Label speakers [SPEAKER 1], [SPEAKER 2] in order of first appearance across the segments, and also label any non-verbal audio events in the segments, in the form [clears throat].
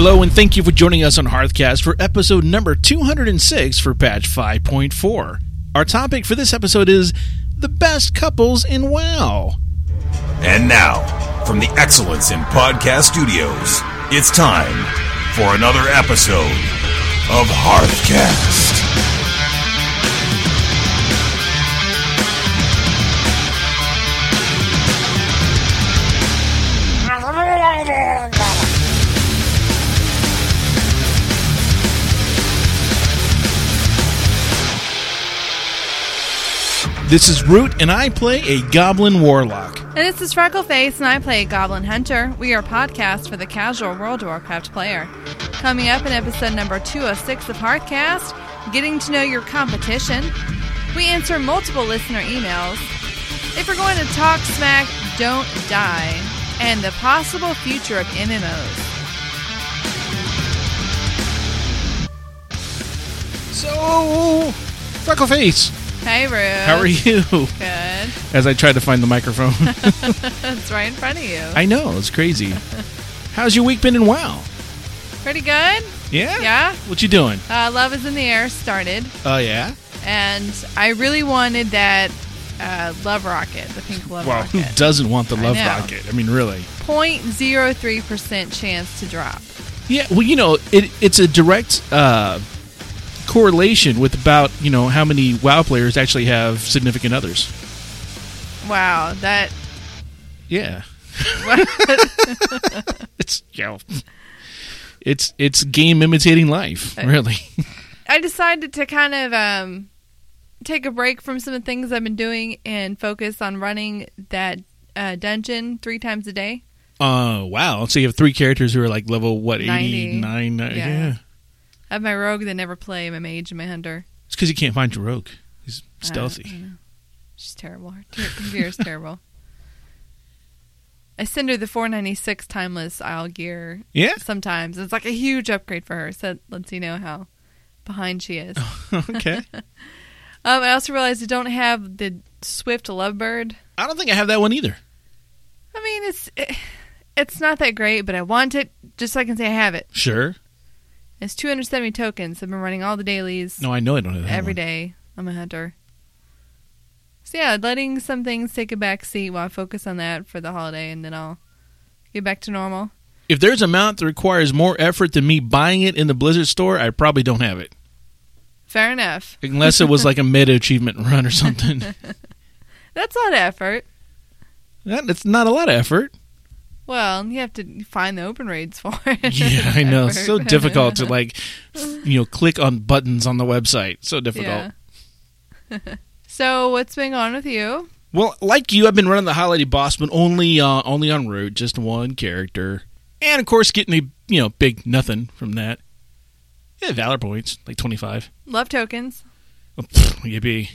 [SPEAKER 1] Hello, and thank you for joining us on Hearthcast for episode number 206 for patch 5.4. Our topic for this episode is the best couples in WoW.
[SPEAKER 2] And now, from the Excellence in Podcast Studios, it's time for another episode of Hearthcast.
[SPEAKER 1] This is Root, and I play a Goblin Warlock.
[SPEAKER 3] And this is Freckleface, and I play a Goblin Hunter. We are a podcast for the casual World of Warcraft player. Coming up in episode number 206 of Hearthcast, getting to know your competition. We answer multiple listener emails. If we're going to talk smack, don't die. And the possible future of MMOs.
[SPEAKER 1] So, Freckleface,
[SPEAKER 3] Hey, Root.
[SPEAKER 1] how are you?
[SPEAKER 3] Good. [laughs]
[SPEAKER 1] As I tried to find the microphone. [laughs] [laughs]
[SPEAKER 3] It's right in front of you.
[SPEAKER 1] I know, it's crazy. How's your week been in WoW?
[SPEAKER 3] Pretty good.
[SPEAKER 1] Yeah?
[SPEAKER 3] Yeah.
[SPEAKER 1] What you doing?
[SPEAKER 3] Uh, Love is in the Air started.
[SPEAKER 1] Oh, yeah?
[SPEAKER 3] and I really wanted that uh, love rocket, the pink love rocket.
[SPEAKER 1] Well, who doesn't want the love
[SPEAKER 3] know.
[SPEAKER 1] rocket? I mean, really.
[SPEAKER 3] 0.03 percent chance to drop.
[SPEAKER 1] Yeah, well, you know, it, it's a direct uh, correlation with about, you know, how many WoW players actually have significant others.
[SPEAKER 3] Wow, that
[SPEAKER 1] Yeah. [laughs] it's, you know, it's, it's game imitating life, really.
[SPEAKER 3] I decided to kind of um, take a break from some of the things I've been doing and focus on running that uh, dungeon three times a day.
[SPEAKER 1] Uh, wow. So you have three characters who are like level, what,
[SPEAKER 3] 90.
[SPEAKER 1] 89? Uh,
[SPEAKER 3] Yeah.
[SPEAKER 1] yeah.
[SPEAKER 3] I have my rogue that never play, my mage, and my hunter.
[SPEAKER 1] It's because you can't find your rogue. He's stealthy.
[SPEAKER 3] I. She's terrible. Her gear is terrible. I send her the 496 timeless Isle gear
[SPEAKER 1] Yeah?
[SPEAKER 3] sometimes. It's like a huge upgrade for her. So that lets you know how behind she is. [laughs] [laughs] um,
[SPEAKER 1] okay.
[SPEAKER 3] I also realized I don't have the Swift Lovebird.
[SPEAKER 1] I don't think I have that one either.
[SPEAKER 3] I mean, it's it's not that great, but I want it just so I can say I have it.
[SPEAKER 1] Sure.
[SPEAKER 3] It's 270 tokens. I've been running all the dailies
[SPEAKER 1] No, I know I don't have that
[SPEAKER 3] every
[SPEAKER 1] one.
[SPEAKER 3] day. I'm a hunter. So yeah, letting some things take a back seat while I focus on that for the holiday, and then I'll get back to normal.
[SPEAKER 1] If there's a mount that requires more effort than me buying it in the Blizzard store, I probably don't have it.
[SPEAKER 3] Fair enough. [laughs]
[SPEAKER 1] Unless it was like a meta [laughs] achievement run or something.
[SPEAKER 3] That's a lot of effort.
[SPEAKER 1] that, it's not a lot of effort.
[SPEAKER 3] Well, you have to find the open raids for it. [laughs]
[SPEAKER 1] Yeah, I know. It's so difficult to [laughs] like, you know, click on buttons on the website. So difficult.
[SPEAKER 3] Yeah. [laughs] so what's been going on with you?
[SPEAKER 1] Well, like you, I've been running the holiday boss, but only uh, only on Root, just one character, and of course getting a you know big nothing from that. Yeah, valor points like twenty five.
[SPEAKER 3] Love tokens.
[SPEAKER 1] Oh, pfft, yippee!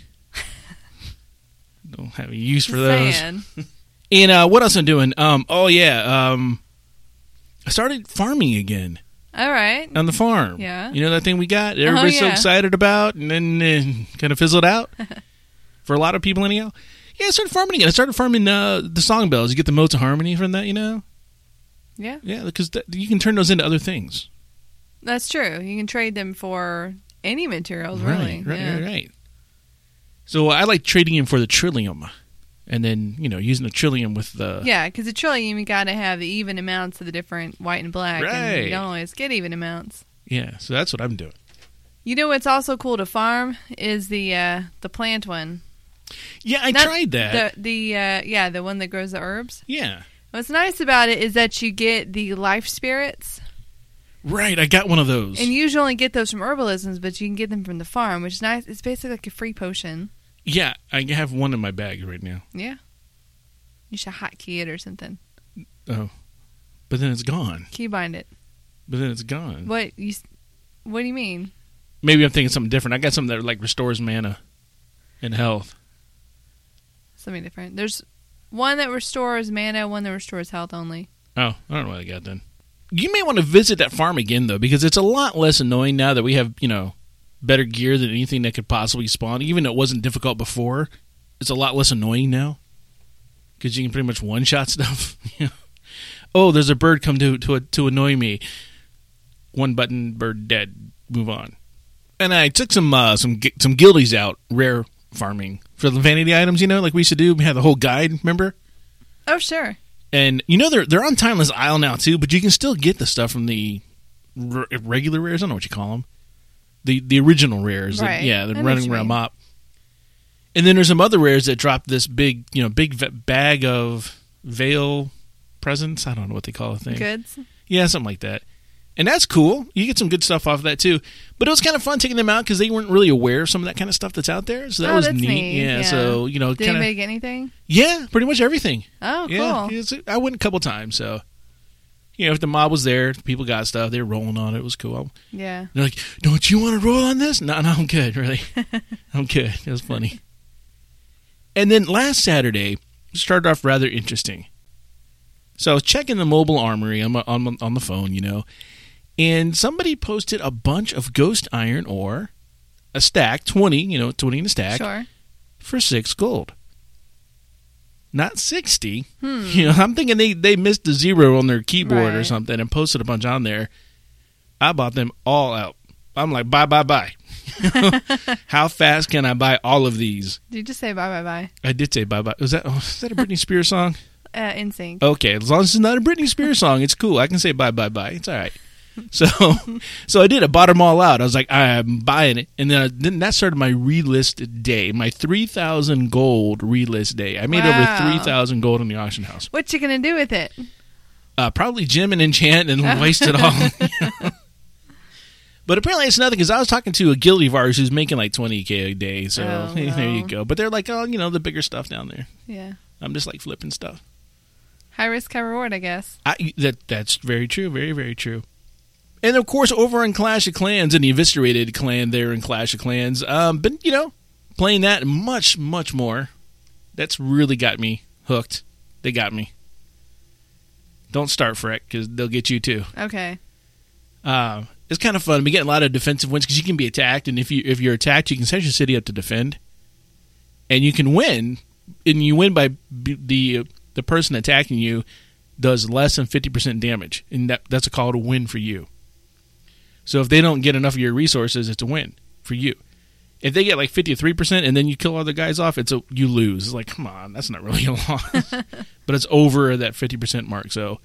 [SPEAKER 1] Don't have a use for those. And uh, what else I'm doing? Um, oh yeah, um, I started farming again
[SPEAKER 3] All right.
[SPEAKER 1] on the farm.
[SPEAKER 3] Yeah.
[SPEAKER 1] you know that thing we got. Everybody's so
[SPEAKER 3] yeah.
[SPEAKER 1] excited about, and then uh, kind of fizzled out [laughs] for a lot of people anyhow. Yeah, I started farming again. I started farming uh, the song bells. You get the motes of harmony from that, you know.
[SPEAKER 3] Yeah,
[SPEAKER 1] Yeah, because th- you can turn those into other things.
[SPEAKER 3] that's true. You can trade them for any materials, really.
[SPEAKER 1] Right, right,
[SPEAKER 3] yeah.
[SPEAKER 1] right, right. So I like trading him for the trillium, and then you know using the trillium with the
[SPEAKER 3] Yeah, because the trillium, you got to have the even amounts of the different white and black, and
[SPEAKER 1] Right.
[SPEAKER 3] you don't always get even amounts.
[SPEAKER 1] yeah. So that's what I'm doing.
[SPEAKER 3] You know what's also cool to farm is the uh, the plant one.
[SPEAKER 1] Yeah, I
[SPEAKER 3] Not
[SPEAKER 1] tried that.
[SPEAKER 3] The the uh, yeah, the one that grows the herbs.
[SPEAKER 1] yeah,
[SPEAKER 3] What's nice about it is that you get the life spirits,
[SPEAKER 1] right. I got one of those.
[SPEAKER 3] and you usually only get those from herbalisms, but you can get them from the farm, which is nice. It's basically like a free potion.
[SPEAKER 1] Yeah, I have one in my bag right now.
[SPEAKER 3] Yeah, you should hotkey it or something.
[SPEAKER 1] Oh, but then it's gone.
[SPEAKER 3] Keybind it.
[SPEAKER 1] But then it's gone.
[SPEAKER 3] What you? What do you mean?
[SPEAKER 1] Maybe I'm thinking something different. I got something that like restores mana and health.
[SPEAKER 3] Something different. There's one that restores mana, one that restores health only.
[SPEAKER 1] Oh, I don't know what I got then. You may want to visit that farm again though, because it's a lot less annoying now that we have you know better gear than anything that could possibly spawn. Even though it wasn't difficult before, it's a lot less annoying now because you can pretty much one shot [laughs] stuff. [laughs] Oh, there's a bird come to to to annoy me. one button, bird dead, move on. And I took some uh, some some guildies out, rare farming for the vanity items. You know, like we used to do. We had the whole guide. Remember?
[SPEAKER 3] Oh, sure.
[SPEAKER 1] And you know they're they're on Timeless Isle now too, but you can still get the stuff from the r- regular rares. I don't know what you call them, the the original rares. that- yeah, they're running around mop. And then there's some other rares that drop this big, you know, big v- bag of veil presents. I don't know what they call the thing.
[SPEAKER 3] Goods.
[SPEAKER 1] Yeah, something like that. And that's cool. You get some good stuff off of that too. But it was kind of fun taking them out because they weren't really aware of some of that kind of stuff that's out there. So that
[SPEAKER 3] Oh,
[SPEAKER 1] was neat.
[SPEAKER 3] neat.
[SPEAKER 1] Yeah,
[SPEAKER 3] Yeah.
[SPEAKER 1] So you know,
[SPEAKER 3] Did
[SPEAKER 1] kind
[SPEAKER 3] anybody
[SPEAKER 1] of
[SPEAKER 3] get anything?
[SPEAKER 1] yeah, pretty much everything.
[SPEAKER 3] Oh, cool.
[SPEAKER 1] Yeah, it's- I went a couple times. So you know, if the mob was there, people got stuff. They were rolling on it. It was cool.
[SPEAKER 3] Yeah.
[SPEAKER 1] They're like, "Don't you want to roll on this?" No, no, I'm good. [laughs] Really, I'm good. It was funny. [laughs] And then last Saturday started off rather interesting. So I was checking the mobile armory on my, on, on the phone, you know, and somebody posted a bunch of ghost iron ore, a stack, twenty, you know, twenty in a stack
[SPEAKER 3] Sure.
[SPEAKER 1] for six gold. Not sixty.
[SPEAKER 3] Hmm.
[SPEAKER 1] You know, I'm thinking they they missed a zero on their keyboard or something and posted a bunch on there. I bought them all out. I'm like, bye, bye, bye. [laughs] How fast can I buy all of these?
[SPEAKER 3] Did you just say bye bye bye?
[SPEAKER 1] I did say bye bye. Was that oh, is that a Britney Spears song? [laughs]
[SPEAKER 3] Uh, NSYNC.
[SPEAKER 1] Okay, as long as it's not a Britney Spears song, it's cool. I can say bye bye bye. It's all right. [laughs] So, so I did. I bought them all out. I was like, I'm buying it, and then, I, then that started my relist day, my three thousand gold relist day. I made
[SPEAKER 3] Wow.
[SPEAKER 1] over three thousand gold in the auction house.
[SPEAKER 3] What you gonna do with it?
[SPEAKER 1] Uh, probably gem and enchant and [laughs] waste it all. [laughs] but apparently it's nothing because I was talking to a guildie of ours who's making like twenty k a day. So
[SPEAKER 3] Oh,
[SPEAKER 1] hey, there you go. But they're like, oh, you know, the bigger stuff down there.
[SPEAKER 3] Yeah.
[SPEAKER 1] I'm just like flipping stuff.
[SPEAKER 3] High risk, high reward, I guess.
[SPEAKER 1] I, that that's very true, very very true. And of course, over in Clash of Clans, in the Eviscerated clan there in Clash of Clans, um, but you know, playing that much much more. That's really got me hooked. They got me. Don't start Freck because they'll get you too.
[SPEAKER 3] Okay.
[SPEAKER 1] Uh, it's kind of fun. We get a lot of defensive wins because you can be attacked, and if you if you're attacked, you can set your city up to defend, and you can win. And you win by b- the the person attacking you does less than fifty percent damage, and that that's a call to win for you. So if they don't get enough of your resources, it's a win for you. If they get like fifty three percent and then you kill other guys off, it's a you lose. It's like come on, that's not really a [laughs] loss, [laughs] but it's over that fifty percent mark. So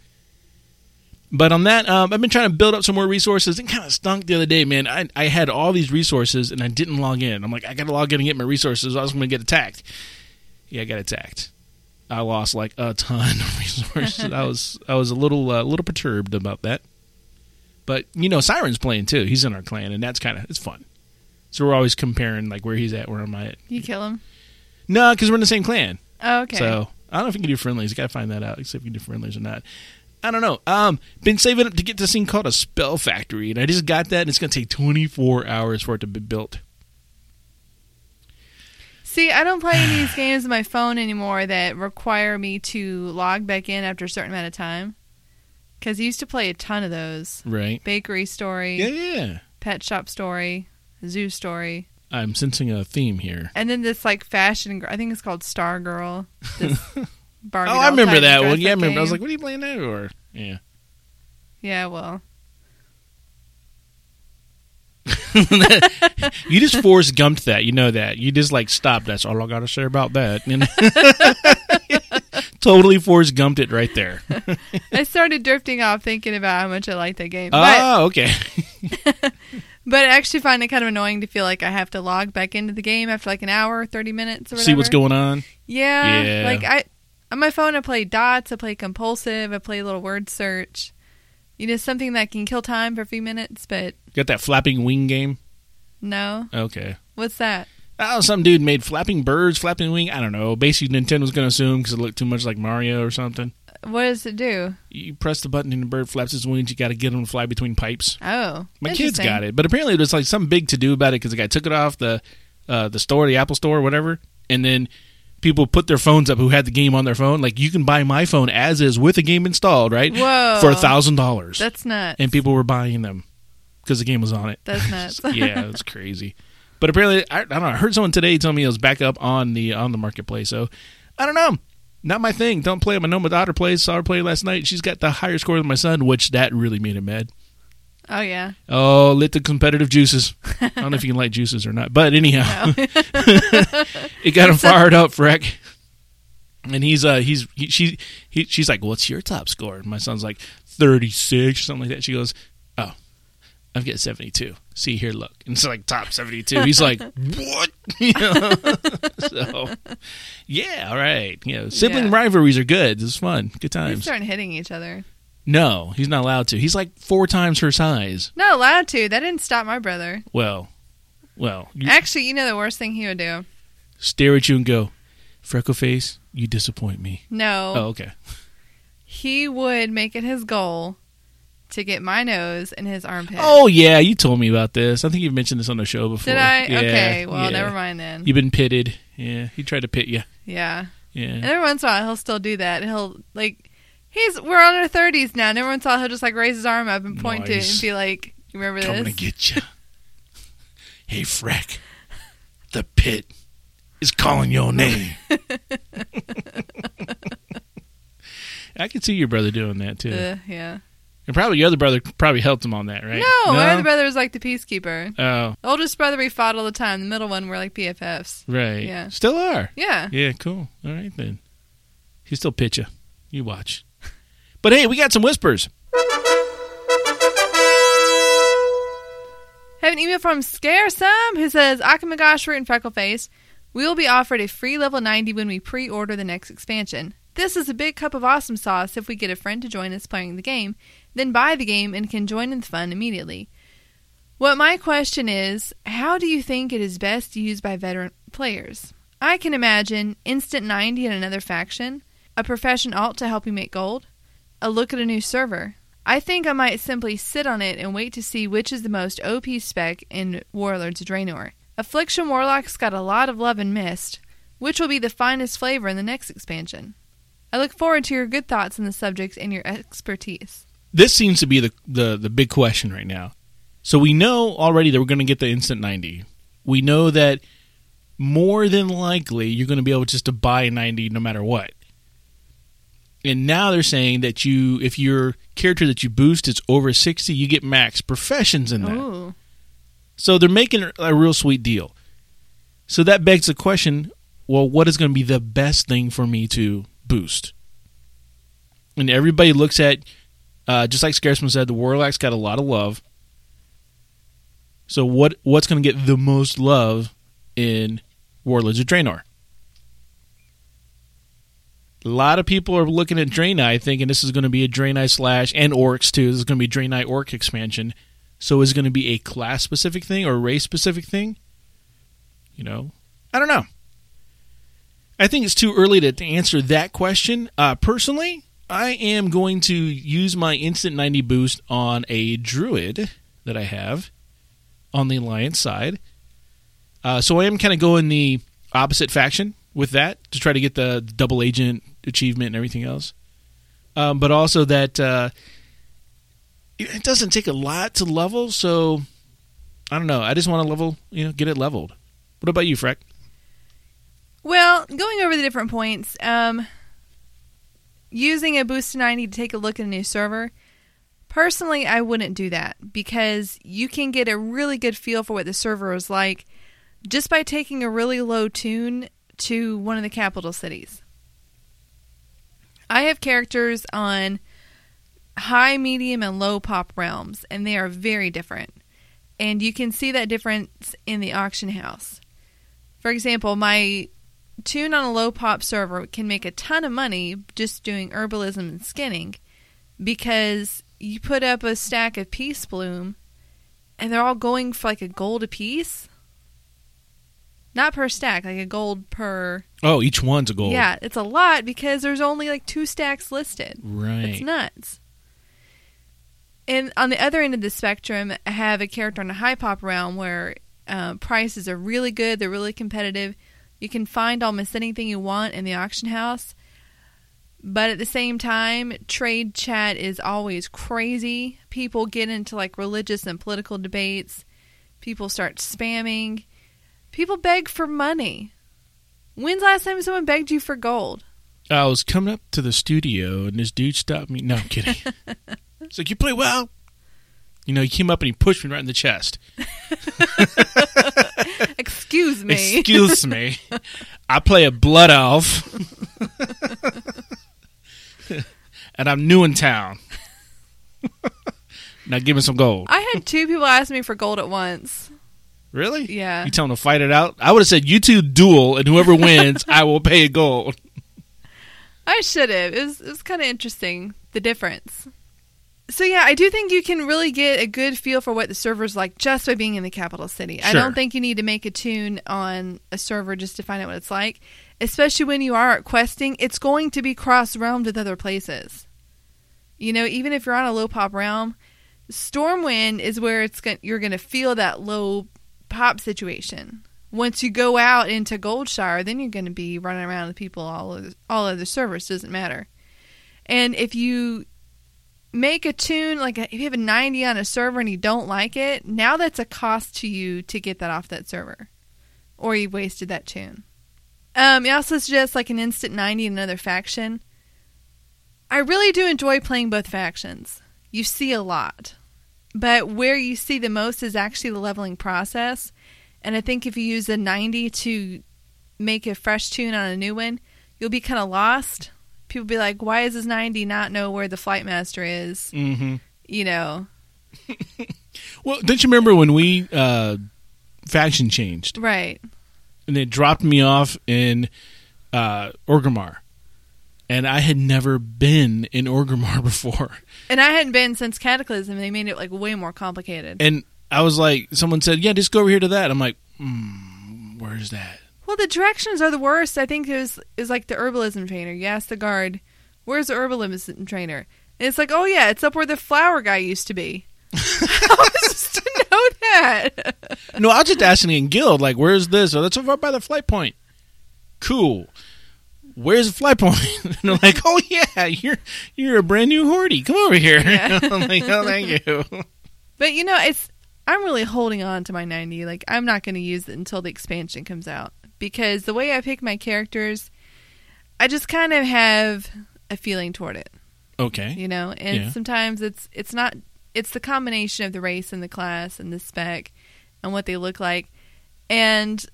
[SPEAKER 1] but on that, um, I've been trying to build up some more resources. It kind of stunk the other day, man. I, I had all these resources and I didn't log in. I'm like, I got to log in and get my resources. I was going to get attacked. Yeah, I got attacked. I lost like a ton of [laughs] resources. I was I was a little uh, little perturbed about that. But you know, Siren's playing too. He's in our clan, and that's kind of it's fun. So we're always comparing like where he's at, where am I at?
[SPEAKER 3] You kill him.
[SPEAKER 1] No, because we're in the same clan.
[SPEAKER 3] Oh, okay.
[SPEAKER 1] So I don't know if you can do friendlies. You gotta find that out. Except if you can do friendlies or not. I don't know. Um, been saving up to get this thing called a spell factory, and I just got that, and it's gonna take 24 hours for it to be built.
[SPEAKER 3] See, I don't play any of these games on my phone anymore that require me to log back in after a certain amount of time. Because I used to play a ton of those.
[SPEAKER 1] Right?
[SPEAKER 3] Bakery Story,
[SPEAKER 1] Yeah, yeah.
[SPEAKER 3] Pet Shop Story, Zoo Story,
[SPEAKER 1] I'm sensing a theme here.
[SPEAKER 3] and then this like fashion. I think it's called Star Girl. This [laughs] Barbie
[SPEAKER 1] oh, I remember that one. Yeah, I remember. I was like, "What are you playing that or?" Yeah.
[SPEAKER 3] yeah, well, [laughs]
[SPEAKER 1] You just Forrest Gumped that. You know that. You just like stop. That's all I got to say about that. And [laughs] totally Forrest Gumped it right there. [laughs]
[SPEAKER 3] I started drifting off thinking about how much I like that game.
[SPEAKER 1] Oh, okay. [laughs]
[SPEAKER 3] But I actually find it kind of annoying to feel like I have to log back into the game after like an hour, thirty minutes, or whatever.
[SPEAKER 1] See what's going on.
[SPEAKER 3] Yeah,
[SPEAKER 1] Yeah.
[SPEAKER 3] like I on my phone, I play dots, I play compulsive, I play a little word search. You know, something that can kill time for a few minutes, but
[SPEAKER 1] Got that flapping wing game.
[SPEAKER 3] no.
[SPEAKER 1] Okay.
[SPEAKER 3] What's that?
[SPEAKER 1] Oh, some dude made flapping birds, flapping wing. I don't know. Basically, Nintendo's going to assume because it looked too much like Mario or something.
[SPEAKER 3] What does it do?
[SPEAKER 1] You press the button and the bird flaps its wings. You got to get him to fly between pipes.
[SPEAKER 3] Oh,
[SPEAKER 1] My kids got it, but apparently it was like some big to do about it because the guy took it off the uh, the store, the Apple store, or whatever, and then people put their phones up who had the game on their phone. Like you can buy my phone as is with the game installed, right?
[SPEAKER 3] Whoa.
[SPEAKER 1] For a thousand dollars,
[SPEAKER 3] That's nuts.
[SPEAKER 1] and people were buying them because the game was on it.
[SPEAKER 3] That's nuts. [laughs]
[SPEAKER 1] yeah, it's crazy. But apparently, I, I don't know. I heard someone today tell me it was back up on the on the marketplace. So I don't know. Not my thing. Don't play it. I know my daughter plays. Saw her play last night. She's got the higher score than my son, which that really made him mad.
[SPEAKER 3] Oh yeah.
[SPEAKER 1] Oh, lit the competitive juices. I don't know if you can light juices or not, but anyhow, [laughs] it got him fired up, Freck. And he's uh he's he, she he, she's like, "What's your top score?" And my son's like, "36 or something like that." She goes, "Oh, I'm getting 72. See here, look." And it's like top 72. He's like, [laughs] "What?" [laughs] You know? [laughs] so, yeah, all right. You know, sibling
[SPEAKER 3] Yeah.
[SPEAKER 1] rivalries are good. It's fun, good
[SPEAKER 3] They're
[SPEAKER 1] times.
[SPEAKER 3] starting hitting each other.
[SPEAKER 1] No, he's not allowed to. He's like four times her size.
[SPEAKER 3] Not allowed to. That didn't stop my brother.
[SPEAKER 1] Well, well, you
[SPEAKER 3] Actually, you know the worst thing he would do?
[SPEAKER 1] stare at you and go, "Freckle face, you disappoint me."
[SPEAKER 3] No.
[SPEAKER 1] Oh, okay.
[SPEAKER 3] He would make it his goal to get my nose in his armpit.
[SPEAKER 1] Oh yeah, you told me about this. I think you've mentioned this on the show before.
[SPEAKER 3] Did I?
[SPEAKER 1] Yeah,
[SPEAKER 3] okay. Well,
[SPEAKER 1] yeah.
[SPEAKER 3] never mind then.
[SPEAKER 1] You've been pitted. Yeah, he tried to pit you.
[SPEAKER 3] yeah.
[SPEAKER 1] Yeah.
[SPEAKER 3] And every once in a while, he'll still do that. He'll like, he's we're on our thirties now. And every once in a while, he'll just like raise his arm up and point to it and be like, "You remember
[SPEAKER 1] Coming to get you. [laughs] hey, Freck, the pit is calling your name. [laughs] I can see your brother doing that too,
[SPEAKER 3] Uh, yeah.
[SPEAKER 1] And probably your other brother probably helped him on that, right?
[SPEAKER 3] No, my other brother was like the peacekeeper.
[SPEAKER 1] Oh,
[SPEAKER 3] The oldest brother we fought all the time. The middle one were like BFFs.
[SPEAKER 1] right.
[SPEAKER 3] Yeah.
[SPEAKER 1] Still are.
[SPEAKER 3] Yeah.
[SPEAKER 1] Yeah, cool. All right then. He still pitch you. You watch. [laughs] But hey, we got some whispers.
[SPEAKER 3] Have an email from Scaresome who says, Akamagosh Root and Freckleface, we will be offered a free level 90 when we pre order the next expansion. This is a big cup of awesome sauce if we get a friend to join us playing the game, then buy the game and can join in the fun immediately. What my question is, how do you think it is best used by veteran players? I can imagine instant 90 in another faction, a profession alt to help you make gold, a look at a new server. I think I might simply sit on it and wait to see which is the most OP spec in Warlords Draenor. Affliction Warlock's got a lot of love and mist. Which will be the finest flavor in the next expansion? I look forward to your good thoughts on the subject and your expertise.
[SPEAKER 1] This seems to be the, the, the big question right now. So we know already that we're going to get the instant 90. We know that more than likely you're going to be able just to buy a 90 no matter what. And now they're saying that you, if your character that you boost is over 60, you get max professions in that.
[SPEAKER 3] Ooh.
[SPEAKER 1] So they're making a real sweet deal. So that begs the question well, what is going to be the best thing for me to boost? And everybody looks at, uh, just like Scaresman said, the Warlock's got a lot of love. So what what's going to get the most love in Warlords of Draenor? A lot of people are looking at Draenei thinking this is going to be a Draenei slash and Orcs too. This is going to be Draenei Orc expansion. So is it going to be a class specific thing or race specific thing? You know, I don't know. I think it's too early to, to answer that question. Uh, personally, I am going to use my instant 90 boost on a druid that I have on the alliance side. Uh, so I am kind of going the opposite faction with that to try to get the double agent achievement and everything else. Um, but also that uh, it doesn't take a lot to level, so I don't know. I just want to level, you know, get it leveled. What about you, Freck?
[SPEAKER 3] Well, going over the different points, um, using a boost to 90 to take a look at a new server, personally, I wouldn't do that because you can get a really good feel for what the server is like just by taking a really low toon to one of the capital cities. I have characters on high, medium, and low pop realms, and they are very different. And you can see that difference in the auction house. For example, my toon on a low pop server can make a ton of money just doing herbalism and skinning because you put up a stack of Peacebloom and they're all going for like a gold a piece. Not per stack, like a gold per.
[SPEAKER 1] Oh, each one's a gold.
[SPEAKER 3] Yeah, it's a lot because there's only like two stacks listed.
[SPEAKER 1] Right.
[SPEAKER 3] It's nuts. And on the other end of the spectrum, I have a character in a high pop realm where uh, prices are really good, they're really competitive. You can find almost anything you want in the auction house. But at the same time, trade chat is always crazy. People get into like religious and political debates. People start spamming. People beg for money. When's the last time someone begged you for gold?
[SPEAKER 1] I was coming up to the studio and this dude stopped me. No, I'm kidding. [laughs] It's like, you play well. You know, he came up and he pushed me right in the chest. [laughs]
[SPEAKER 3] Excuse me.
[SPEAKER 1] Excuse me. I play a blood elf. [laughs] and I'm new in town. [laughs] now give me some gold.
[SPEAKER 3] I had two people ask me for gold at once.
[SPEAKER 1] Really?
[SPEAKER 3] Yeah.
[SPEAKER 1] You tell them to fight it out? I would have said, you two duel, and whoever wins, I will pay gold.
[SPEAKER 3] I should have. It was, it was kind of interesting, the difference. So, yeah, I do think you can really get a good feel for what the server's like just by being in the capital city. I don't think you need to make a toon on a server just to find out what it's like, especially when you are questing. It's going to be cross realmed with other places. You know, even if you're on a low pop realm, Stormwind is where it's going you're going to feel that low pop situation. Once you go out into Goldshire, then you're going to be running around with people all of, all other servers. Doesn't matter. And if you make a toon like if you have a 90 on a server and you don't like it, now that's a cost to you to get that off that server, or you wasted that toon. Um, it also suggests like an instant 90 in another faction. I really do enjoy playing both factions. You see a lot. But where you see the most is actually the leveling process. And I think if you use a 90 to make a fresh toon on a new one, you'll be kind of lost. People be like, why is this 90 not know where the flight master is?
[SPEAKER 1] Mm-hmm.
[SPEAKER 3] You know, [laughs]
[SPEAKER 1] Well, don't you remember when we uh, faction changed
[SPEAKER 3] right.
[SPEAKER 1] and it dropped me off in uh, Orgrimmar? And I had never been in Orgrimmar [laughs] before.
[SPEAKER 3] And I hadn't been since Cataclysm. They made it like way more complicated.
[SPEAKER 1] And I was like, someone said, yeah, just go over here to that. I'm like, hmm, where's that?
[SPEAKER 3] Well, the directions are the worst. I think it was, was like the herbalism trainer. You ask the guard, where's the herbalism trainer? And it's like, oh, yeah, it's up where the flower guy used to be. [laughs] How was I supposed to know that? [laughs]
[SPEAKER 1] No, I was just asking in guild, like, where's this? Oh, that's over by the flight point. Cool. Where's the flight point? [laughs] and they're like, oh yeah, you're you're a brand new horty. Come over here.
[SPEAKER 3] Yeah.
[SPEAKER 1] I'm like, oh, thank you.
[SPEAKER 3] But you know, it's I'm really holding on to my 90. Like I'm not going to use it until the expansion comes out because the way I pick my characters, I just kind of have a feeling toward it,
[SPEAKER 1] Okay.
[SPEAKER 3] you know. And
[SPEAKER 1] Yeah.
[SPEAKER 3] sometimes it's it's not it's the combination of the race and the class and the spec and what they look like. And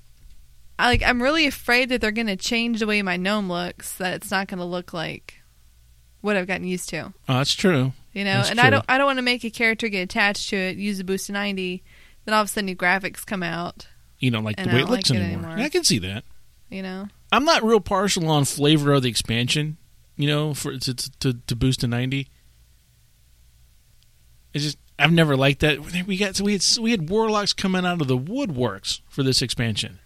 [SPEAKER 3] I like I'm really afraid that they're going to change the way my gnome looks that it's not going to look like what I've gotten used to.
[SPEAKER 1] Oh, that's true.
[SPEAKER 3] You know,
[SPEAKER 1] That's
[SPEAKER 3] and
[SPEAKER 1] true.
[SPEAKER 3] I don't I don't want to make a character get attached to it, use a boost to ninety, then all of a sudden new graphics come out,
[SPEAKER 1] You don't like
[SPEAKER 3] And
[SPEAKER 1] the way it looks
[SPEAKER 3] like it
[SPEAKER 1] anymore.
[SPEAKER 3] anymore.
[SPEAKER 1] I can see that.
[SPEAKER 3] you know.
[SPEAKER 1] I'm not real partial on flavor of the expansion. You know, for to to, to boost to ninety. It's just I've never liked that. We got so we had we had warlocks coming out of the woodworks for this expansion.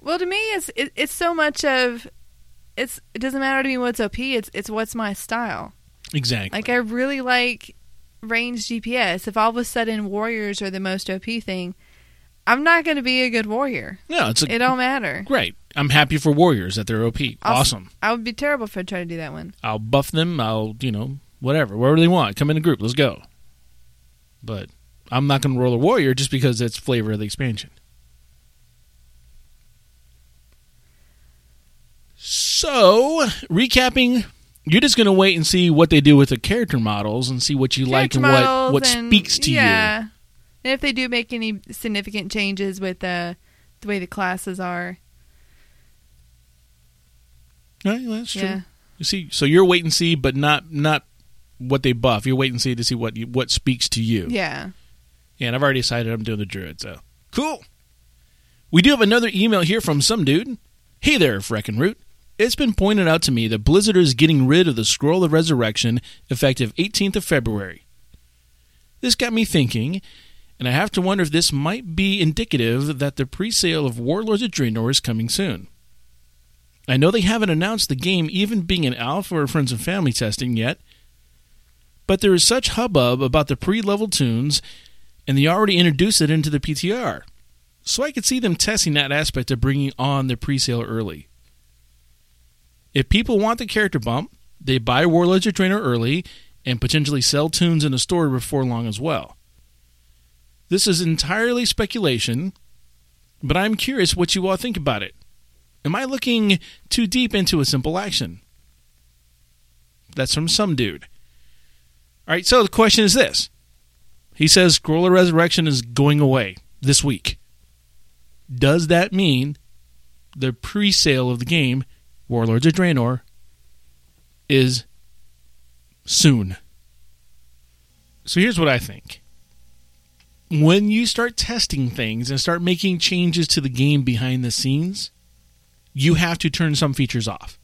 [SPEAKER 3] Well, to me, it's it, it's so much of it's it doesn't matter to me what's OP. It's it's what's my style.
[SPEAKER 1] Exactly.
[SPEAKER 3] Like I really like range DPS. If all of a sudden warriors are the most OP thing, I'm not going to be a good warrior.
[SPEAKER 1] no, it's a,
[SPEAKER 3] It don't matter.
[SPEAKER 1] great. I'm happy for warriors that they're OP.
[SPEAKER 3] I'll-
[SPEAKER 1] awesome.
[SPEAKER 3] I would be terrible if I tried to do that one.
[SPEAKER 1] I'll buff them. I'll you know whatever wherever they want. Come in a group. Let's go. But I'm not going to roll a warrior just because it's flavor of the expansion. So recapping, you're just going to wait and see what they do with the character models and see what you like and what what speaks to
[SPEAKER 3] yeah.
[SPEAKER 1] you.
[SPEAKER 3] And if they do make any significant changes with the the way the classes are,
[SPEAKER 1] Right, well, that's true.
[SPEAKER 3] yeah.
[SPEAKER 1] You see, so you're wait and see, but not not what they buff. You're wait and see to see what you, what speaks to you.
[SPEAKER 3] Yeah.
[SPEAKER 1] Yeah, and I've already decided I'm doing the druid, so cool. We do have another email here from some dude. Hey there, Frecken Root. It's been pointed out to me that Blizzard is getting rid of the Scroll of Resurrection effective 18th of February. This got me thinking, and I have to wonder if this might be indicative that the pre-sale of Warlords of Draenor is coming soon. I know they haven't announced the game even being an alpha or friends and family testing yet, but there is such hubbub about the pre-level toons and they already introduced it into the PTR. So I could see them testing that aspect of bringing on the pre-sale early. If people want the character bump, they buy Warlords of Draenor early and potentially sell toons in the store before long as well. This is entirely speculation, but I'm curious what you all think about it. Am I looking too deep into a simple action? That's from some dude. All right, so the question is this He says Scroll of Resurrection is going away this week. Does that mean the pre sale of the game, Warlords of Draenor, is soon? So here's what I think. When you start testing things and start making changes to the game behind the scenes, you have to turn some features off.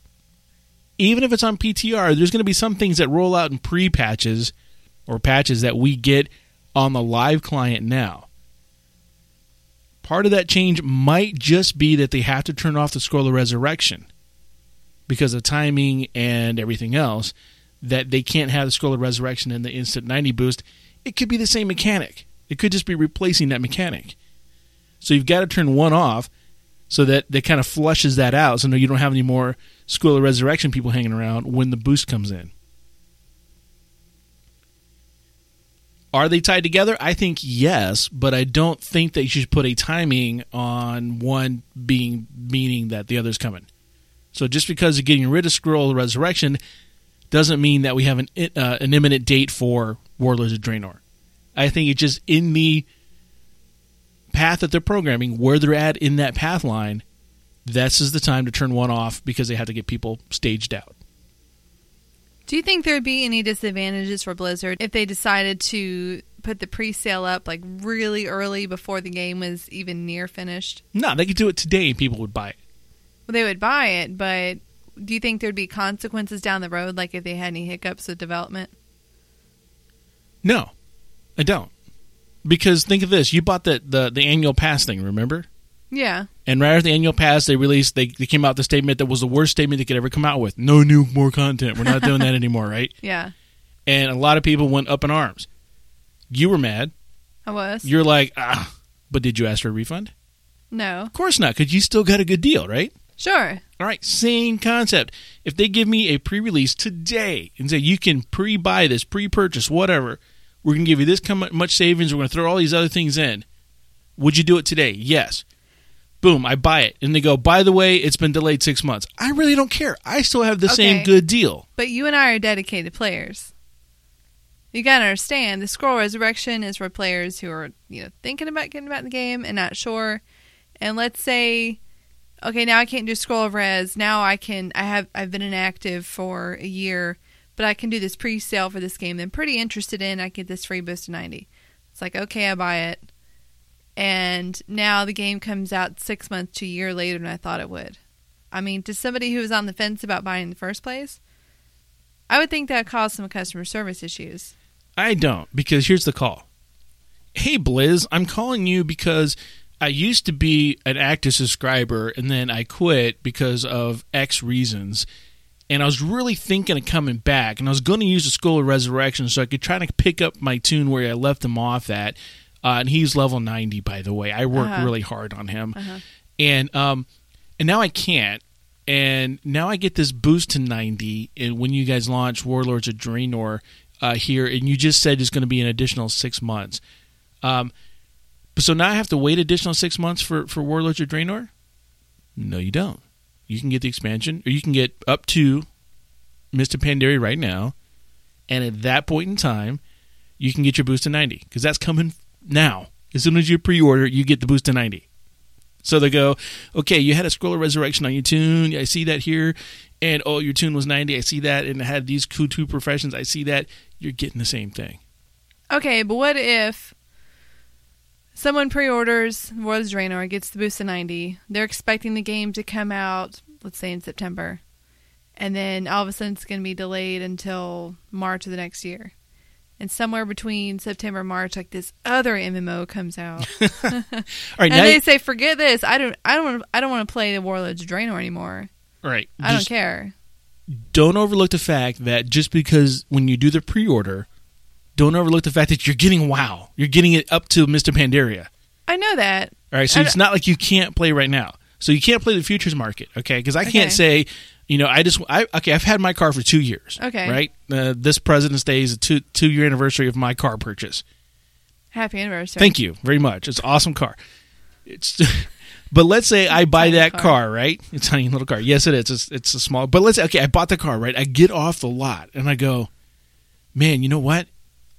[SPEAKER 1] Even if it's on PTR, there's going to be some things that roll out in pre patches or patches that we get on the live client now. Part of that change might just be that they have to turn off the scroll of resurrection because of timing and everything else. That they can't have the scroll of resurrection and the instant 90 boost. It could be the same mechanic, it could just be replacing that mechanic. So you've got to turn one off so that that kind of flushes that out so no you don't have any more scroll of resurrection people hanging around when the boost comes in. Are they tied together? I think yes, but I don't think that you should put a timing on one being meaning that the other's coming. So just because you're getting rid of Scroll of Resurrection doesn't mean that we have an uh, an imminent date for Warlords of Draenor. I think it's just in the path that they're programming, where they're at in that path line. This is the time to turn one off because they have to get people staged out.
[SPEAKER 3] Do you think there'd be any disadvantages for Blizzard if they decided to put the pre-sale up like really early before the game was even near finished?
[SPEAKER 1] No, they could do it today and people would buy it.
[SPEAKER 3] Well, they would buy it, but do you think there'd be consequences down the road, like if they had any hiccups with development?
[SPEAKER 1] No, I don't. Because think of this: you bought the the, the annual pass thing, remember?
[SPEAKER 3] Yeah.
[SPEAKER 1] And right after the annual pass, they released they, they came out with the statement that was the worst statement they could ever come out with: no new more content. We're not doing that anymore, [laughs] right?
[SPEAKER 3] Yeah.
[SPEAKER 1] And a lot of people went up in arms. You were mad.
[SPEAKER 3] I was.
[SPEAKER 1] You're like, ah, but did you ask for a refund?
[SPEAKER 3] no.
[SPEAKER 1] Of course not, because you still got a good deal, right?
[SPEAKER 3] Sure.
[SPEAKER 1] All right, same concept. If they give me a pre-release today and say you can pre-buy this, pre-purchase, whatever, we're going to give you this much savings. We're going to throw all these other things in. Would you do it today? Yes. Boom, I buy it, and they go. By the way, it's been delayed six months. I really don't care. I still have the same good deal.
[SPEAKER 3] But you and I are dedicated players. You gotta understand, the scroll resurrection is for players who are, you know, thinking about getting back in the game and not sure. And let's say, okay, now I can't do scroll of res. Now I can. I have. I've been inactive for a year, but I can do this pre-sale for this game. that I'm pretty interested in. I get this free boost to ninety. It's like okay, I buy it, and now the game comes out six months to a year later than I thought it would. I mean, to somebody who was on the fence about buying in the first place, I would think that caused some customer service issues.
[SPEAKER 1] I don't because here's the call. Hey Blizz, I'm calling you because I used to be an active subscriber and then I quit because of X reasons. And I was really thinking of coming back and I was going to use the School of Resurrection so I could try to pick up my toon where I left him off at. Uh, and he's level 90 by the way. I worked
[SPEAKER 3] Uh-huh.
[SPEAKER 1] really hard on him. And um and now I can't. And now I get this boost to 90 and when you guys launch Warlords of Draenor uh, here, and you just said it's going to be an additional six months. Um, but so now I have to wait additional six months for, for Warlords of Draenor? No, you don't. You can get the expansion, or you can get up to Mists of Pandaria right now, and at that point in time, you can get your boost to 90, because that's coming now. As soon as you pre order, you get the boost to 90. So they go, okay, you had a scroll of resurrection on your toon. I see that here. And oh, your toon was 90. I see that. And it had these two professions. I see that. You're getting the same thing.
[SPEAKER 3] Okay, but what if someone pre-orders Warlords of Draenor, gets the boost to 90, they're expecting the game to come out, let's say in September, and then all of a sudden it's going to be delayed until March of the next year. And somewhere between September and March, like this other MMO comes out, [laughs]
[SPEAKER 1] All right,
[SPEAKER 3] and they say, "Forget this! I don't, I don't, I don't want to play the Warlords of Draenor anymore.
[SPEAKER 1] all right,
[SPEAKER 3] I don't care."
[SPEAKER 1] don't overlook the fact that just because when you do the pre-order, don't overlook the fact that you're getting WoW. You're getting it up to Mists of Pandaria.
[SPEAKER 3] I know that.
[SPEAKER 1] All right, so it's not like you can't play right now. So you can't play the futures market, okay? Because I can't say, you know, I just, I okay, I've had my car for two years,
[SPEAKER 3] Okay.
[SPEAKER 1] right? Uh, this President's Day is a two two year anniversary of my car purchase.
[SPEAKER 3] Happy anniversary.
[SPEAKER 1] Thank you very much. It's an awesome car. It's, [laughs] but let's say I buy that
[SPEAKER 3] car.
[SPEAKER 1] car. right? It's a tiny little car. Yes, it is. It's, it's a small. But let's say, okay, I bought the car, right? I get off the lot and I go, man, you know what?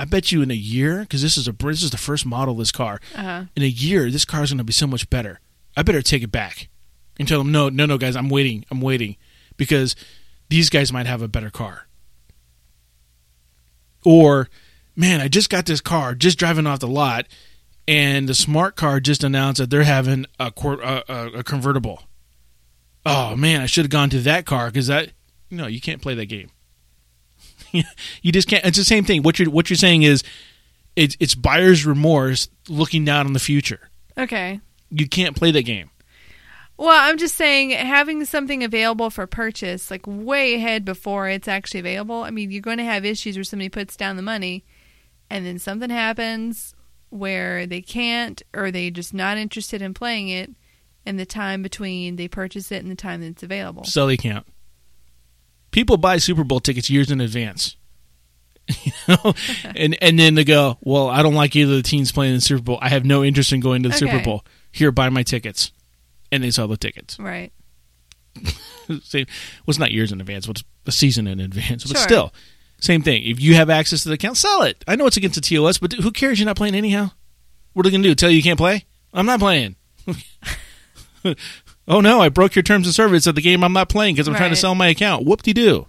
[SPEAKER 1] I bet you in a year, because this is a this is the first model of this car.
[SPEAKER 3] Uh-huh.
[SPEAKER 1] In a year, this car is going to be so much better. I better take it back and tell them, no, no, no, guys, I'm waiting, I'm waiting, because these guys might have a better car. Or, man, I just got this car, just driving off the lot, and the smart car just announced that they're having a, a, a, a convertible. Oh man, I should have gone to that car because that no, you can't play that game. [laughs] you just can't. It's the same thing. What you're what you're saying is, it's it's buyer's remorse looking down on the future.
[SPEAKER 3] Okay.
[SPEAKER 1] You can't play that game.
[SPEAKER 3] Well, I'm just saying having something available for purchase like way ahead before it's actually available. I mean, you're going to have issues where somebody puts down the money and then something happens where they can't or they just not interested in playing it and the time between they purchase it and the time that it's available.
[SPEAKER 1] So they can't. People buy Super Bowl tickets years in advance. [laughs] you know? [laughs] and and then they go, Well, I don't like either of the teams playing in the Super Bowl. I have no interest in going to the Super Bowl. Here, buy my tickets. And they sell the tickets.
[SPEAKER 3] Right. [laughs]
[SPEAKER 1] same. Well, it's not years in advance. Well, it's a season in advance. But
[SPEAKER 3] Sure.
[SPEAKER 1] still, same thing. If you have access to the account, sell it. I know it's against the TOS, but who cares? You're not playing anyhow. What are they going to do? Tell you you can't play? I'm not playing. Oh no, I broke your terms of service of the game I'm not playing because I'm trying to sell my account. Whoop de doo.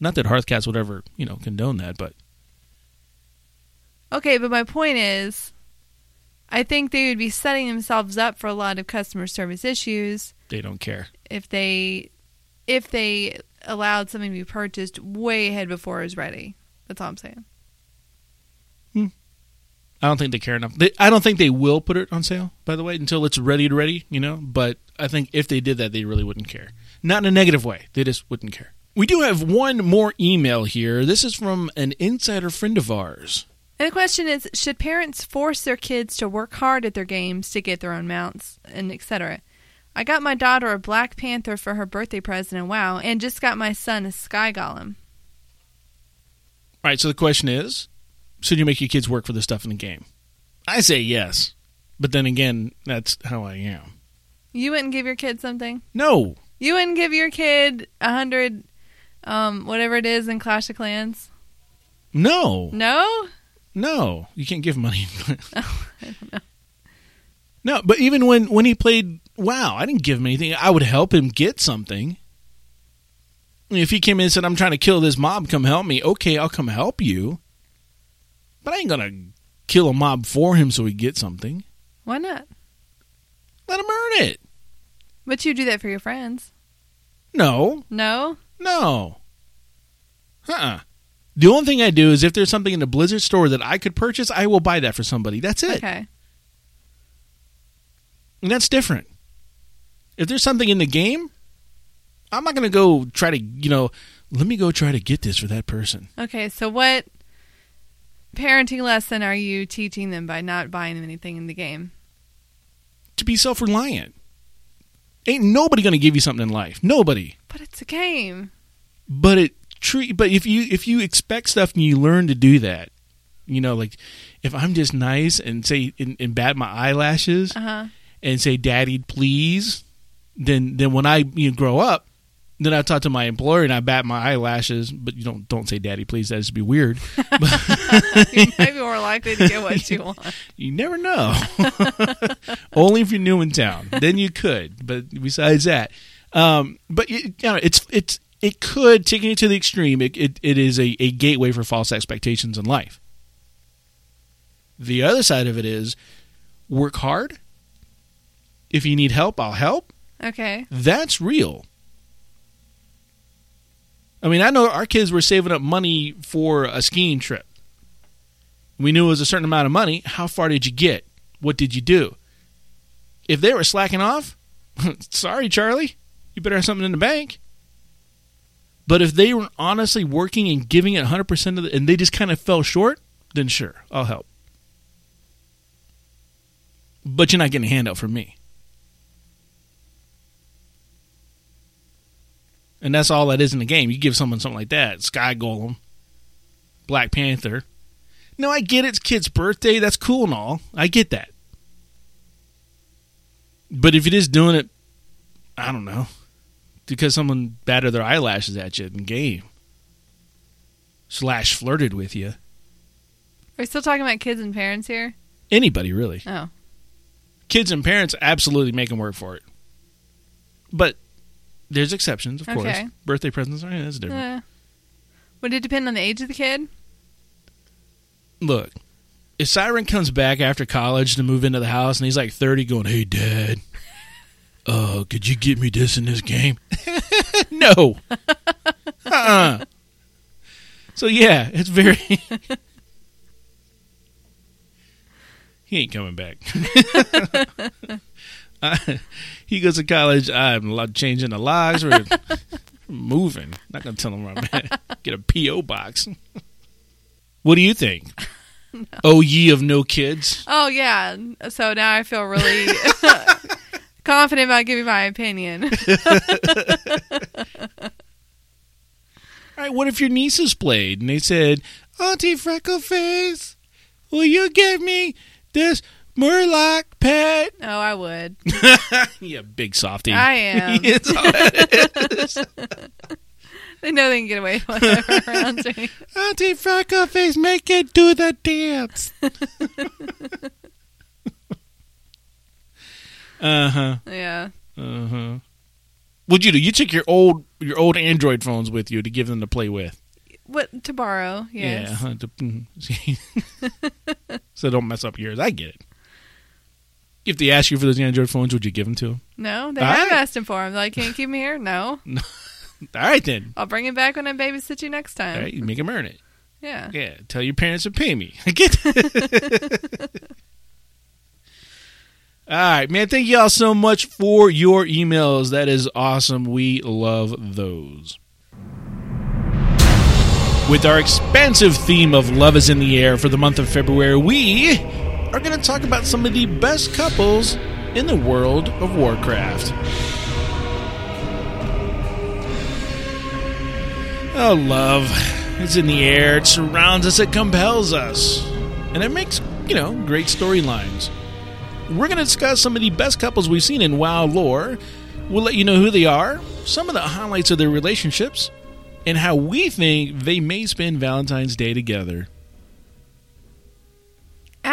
[SPEAKER 1] Not that Hearthcast would ever, you know, condone that, but
[SPEAKER 3] Okay, but my point is I think they would be setting themselves up for a lot of customer service issues
[SPEAKER 1] they don't care.
[SPEAKER 3] if they if they allowed something to be purchased way ahead before it was ready. That's all I'm saying.
[SPEAKER 1] I don't think they care enough. They, I don't think they will put it on sale, by the way, until it's ready to ready, you know. But I think if they did that, they really wouldn't care. Not in a negative way. They just wouldn't care. We do have one more email here. This is from an insider friend of ours.
[SPEAKER 3] And the question is, should parents force their kids to work hard at their games to get their own mounts and etc.? I got my daughter a Black Panther for her birthday present in WoW, and just got my son a Sky Golem.
[SPEAKER 1] All right, so the question is should you make your kids work for the stuff in the game? I say yes. But then again, that's how I am.
[SPEAKER 3] You wouldn't give your kid something?
[SPEAKER 1] No.
[SPEAKER 3] You wouldn't give your kid a hundred, um, whatever it is in Clash of Clans?
[SPEAKER 1] No.
[SPEAKER 3] No?
[SPEAKER 1] No, you can't give money. [laughs] [laughs] No, but even when when he played WoW, I didn't give him anything. I would help him get something. If he came in and said, "I'm trying to kill this mob, come help me," okay, I'll come help you. But I ain't gonna kill a mob for him so he gets something.
[SPEAKER 3] Why not?
[SPEAKER 1] Let him earn it.
[SPEAKER 3] But you do that for your friends.
[SPEAKER 1] No,
[SPEAKER 3] No?
[SPEAKER 1] no. Uh-uh. The only thing I do is if there's something in the Blizzard store that I could purchase, I will buy that for somebody. That's it.
[SPEAKER 3] Okay.
[SPEAKER 1] And that's different. If there's something in the game, I'm not going to go try to, you know, let me go try to get this for that person.
[SPEAKER 3] Okay, so what parenting lesson are you teaching them by not buying them anything in the game?
[SPEAKER 1] To be self reliant. Ain't nobody going to give you something in life. Nobody.
[SPEAKER 3] But it's a game.
[SPEAKER 1] But it treat but if you if you expect stuff and you learn to do that, you know, like if I'm just nice and say and, and bat my eyelashes
[SPEAKER 3] Uh huh.
[SPEAKER 1] and say daddy please, then then when I you know, grow up, then I talk to my employer and I bat my eyelashes, but you don't don't say daddy please, that'd just be weird. [laughs]
[SPEAKER 3] you might be more likely to get what you want. [laughs]
[SPEAKER 1] You never know. [laughs] Only if you're new in town, then you could. But besides that, um, but you, you know, it's it's it could taking it to the extreme. It it, it is a, a gateway for false expectations in life. The other side of it is work hard. If you need help, I'll help.
[SPEAKER 3] Okay.
[SPEAKER 1] That's real. I mean, I know our kids were saving up money for a skiing trip. We knew it was a certain amount of money. How far did you get? What did you do? If they were slacking off, [laughs] sorry, Charlie, you better have something in the bank. But if they were honestly working and giving it 100% of the, and they just kind of fell short, then sure, I'll help. But you're not getting a handout from me. And that's all that is in the game. You give someone something like that, Sky Golem, Black Panther. No, I get it. It's kid's birthday. That's cool and all. I get that. But if you're just doing it, I don't know, because someone battered their eyelashes at you in game, slash flirted with you, Are
[SPEAKER 3] we still talking about kids and parents here?
[SPEAKER 1] Anybody really?
[SPEAKER 3] Oh,
[SPEAKER 1] Kids and parents absolutely make them work for it. But there's exceptions, of course. Birthday presents, are yeah, that's different.
[SPEAKER 3] eh. Would it depend on the age of the kid?
[SPEAKER 1] Look, if Siren comes back after college to move into the house and he's like 30 going, hey, dad, [laughs] uh, could you get me this in this game? [laughs] no. uh-uh. So, yeah, it's very. [laughs] he ain't coming back. [laughs] He goes to college. I'm changing the logs. We're [laughs] moving. Not going to tell him where I'm at. Get a P.O. box. What do you think? [laughs] Oh, ye of no kids.
[SPEAKER 3] Oh yeah. So now I feel really confident about giving my opinion.
[SPEAKER 1] All right, what if your nieces played and they said, Auntie Freckleface, will you give me this Murloc pet? [laughs]
[SPEAKER 3] Oh, I would.
[SPEAKER 1] yeah, big softy.
[SPEAKER 3] I am.
[SPEAKER 1] It's all that is. [laughs]
[SPEAKER 3] They know they can get away with whatever around me. [laughs]
[SPEAKER 1] Auntie Freckleface, make it do the dance. uh huh.
[SPEAKER 3] Yeah.
[SPEAKER 1] Uh huh. What'd you do? You took your old your old Android phones with you to give them to play with.
[SPEAKER 3] What to borrow? Yes.
[SPEAKER 1] Yeah. to- mm. so don't mess up yours. I get it. If they ask you for those Android phones, would you give them to them?
[SPEAKER 3] No, they
[SPEAKER 1] All
[SPEAKER 3] have
[SPEAKER 1] right.
[SPEAKER 3] asked him for them. They're like, can you keep me here? [laughs] No.
[SPEAKER 1] All right then.
[SPEAKER 3] I'll bring it back when I babysit you next time.
[SPEAKER 1] All right, you make them earn it.
[SPEAKER 3] Yeah.
[SPEAKER 1] Yeah. Tell your parents to pay me. [laughs] I get. [laughs] All right, man. Thank y'all so much for your emails. That is awesome. We love those. With our expansive theme of love is in the air for the month of February, we are going to talk about some of the best couples in the world of Warcraft. Oh, love. It's in the air, it surrounds us, it compels us. And it makes, you know, great storylines. We're going to discuss some of the best couples we've seen in WoW lore. We'll let you know who they are, some of the highlights of their relationships, and how we think they may spend Valentine's Day together.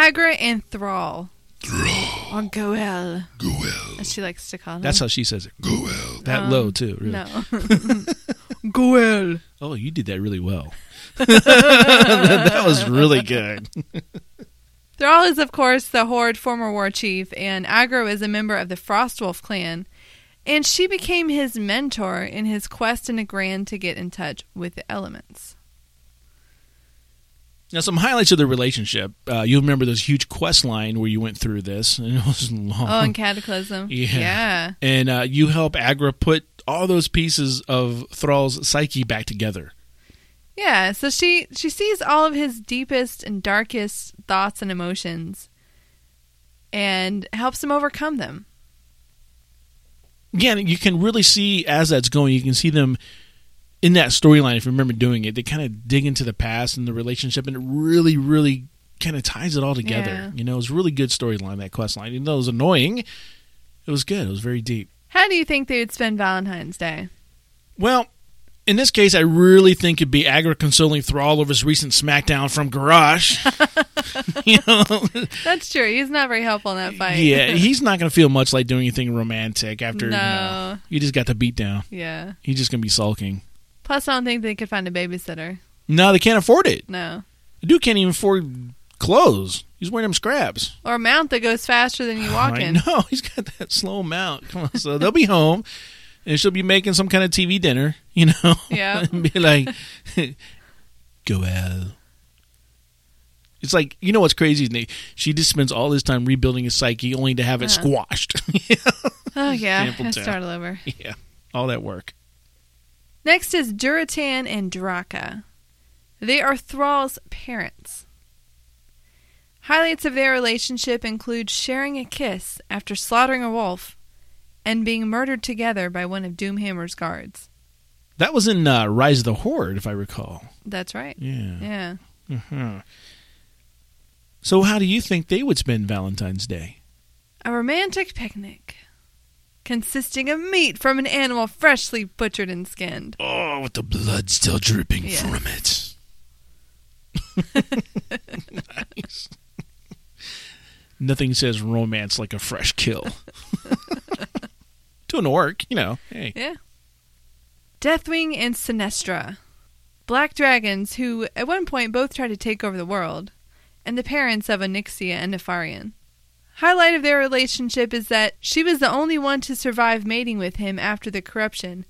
[SPEAKER 3] Aggra and Thrall. Thrall. Or Goel.
[SPEAKER 2] Goel.
[SPEAKER 3] As she likes to call him.
[SPEAKER 1] That's how she says it.
[SPEAKER 2] Goel.
[SPEAKER 1] That
[SPEAKER 3] Um,
[SPEAKER 1] low, too. Really.
[SPEAKER 3] No. [laughs] [laughs] Goel.
[SPEAKER 1] Oh, you did that really well. [laughs] that was really good.
[SPEAKER 3] Thrall is, of course, the Horde former war chief, and Aggra is a member of the Frostwolf clan. And she became his mentor in his quest in Nagrand to get in touch with the elements.
[SPEAKER 1] Now, some highlights of the relationship. Uh, you remember this huge quest line where you went through this, and [laughs] it was long.
[SPEAKER 3] Oh, and Cataclysm.
[SPEAKER 1] Yeah.
[SPEAKER 3] Yeah.
[SPEAKER 1] and uh, you help Aggra put all those pieces of Thrall's psyche back together.
[SPEAKER 3] Yeah, so she she sees all of his deepest and darkest thoughts and emotions and helps him overcome them.
[SPEAKER 1] Yeah, you can really see as that's going. You can see them in that storyline. If you remember doing it, they kind of dig into the past and the relationship, and it really, really kind of ties it all together.
[SPEAKER 3] Yeah.
[SPEAKER 1] You know, it was a really good storyline that quest line. Even though it was annoying, it was good. It was very deep.
[SPEAKER 3] How do you think they would spend Valentine's Day?
[SPEAKER 1] Well, in this case, I really think it'd be Aggra consoling Thrall over his recent SmackDown from Garrosh. [laughs] [laughs] you know,
[SPEAKER 3] That's true. He's not very helpful in that fight.
[SPEAKER 1] yeah, [laughs] he's not going to feel much like doing anything romantic after.
[SPEAKER 3] No.
[SPEAKER 1] You, know, you just got the beat down.
[SPEAKER 3] yeah.
[SPEAKER 1] He's just going to be sulking.
[SPEAKER 3] Plus, I don't think they could find a babysitter.
[SPEAKER 1] No, they can't afford it.
[SPEAKER 3] No.
[SPEAKER 1] The dude can't even afford clothes. He's wearing them scraps.
[SPEAKER 3] Or a mount that goes faster than you walk
[SPEAKER 1] I
[SPEAKER 3] in.
[SPEAKER 1] know [laughs] he's got that slow mount. Come on, so they'll be home, and she'll be making some kind of TV dinner. [laughs] You know,
[SPEAKER 3] Yeah. [laughs]
[SPEAKER 1] and be like, "Goel." It's like you know what's crazy? Nate? She just spends all this time rebuilding his psyche, only to have it
[SPEAKER 3] Uh-huh.
[SPEAKER 1] squashed.
[SPEAKER 3] Oh, yeah. Let's
[SPEAKER 1] tap.
[SPEAKER 3] start all over.
[SPEAKER 1] yeah, all that work.
[SPEAKER 3] Next is Durotan and Draka. They are Thrall's parents. Highlights of their relationship include sharing a kiss after slaughtering a wolf and being murdered together by one of Doomhammer's guards.
[SPEAKER 1] That was in uh, Rise of the Horde, if I recall.
[SPEAKER 3] That's right.
[SPEAKER 1] Yeah.
[SPEAKER 3] Yeah.
[SPEAKER 1] Mhm. So, how do you think they would spend Valentine's Day?
[SPEAKER 3] A romantic picnic consisting of meat from an animal freshly butchered and skinned.
[SPEAKER 1] Oh, with the blood still dripping
[SPEAKER 3] Yeah.
[SPEAKER 1] from it. nice. [laughs] Nothing says romance like a fresh kill. to an orc, you know. Hey.
[SPEAKER 3] Yeah. Deathwing and Sinestra. Black dragons who, at one point, both tried to take over the world, and the parents of Onyxia and Nefarian. Highlight of their relationship is that she was the only one to survive mating with him after the corruption,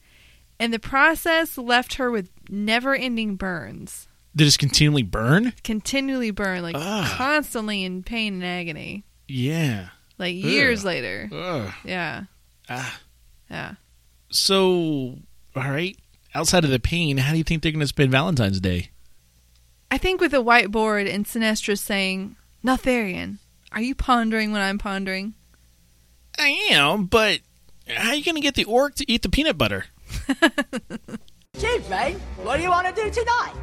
[SPEAKER 3] and the process left her with never ending burns.
[SPEAKER 1] Did it continually burn?
[SPEAKER 3] Continually burn, like
[SPEAKER 1] Ugh.
[SPEAKER 3] constantly in pain and agony.
[SPEAKER 1] Yeah.
[SPEAKER 3] Like years
[SPEAKER 1] Ugh.
[SPEAKER 3] later.
[SPEAKER 1] Ugh.
[SPEAKER 3] Yeah.
[SPEAKER 1] Ah.
[SPEAKER 3] Yeah.
[SPEAKER 1] So, all right. Outside of the pain, how do you think they're going to spend Valentine's Day?
[SPEAKER 3] I think with a whiteboard and Sinestra saying, Neltharion, are you pondering what I'm pondering?
[SPEAKER 1] I am, but how are you going to get the orc to eat the peanut butter? [laughs]
[SPEAKER 4] Gee, Ray, what do you want to do tonight?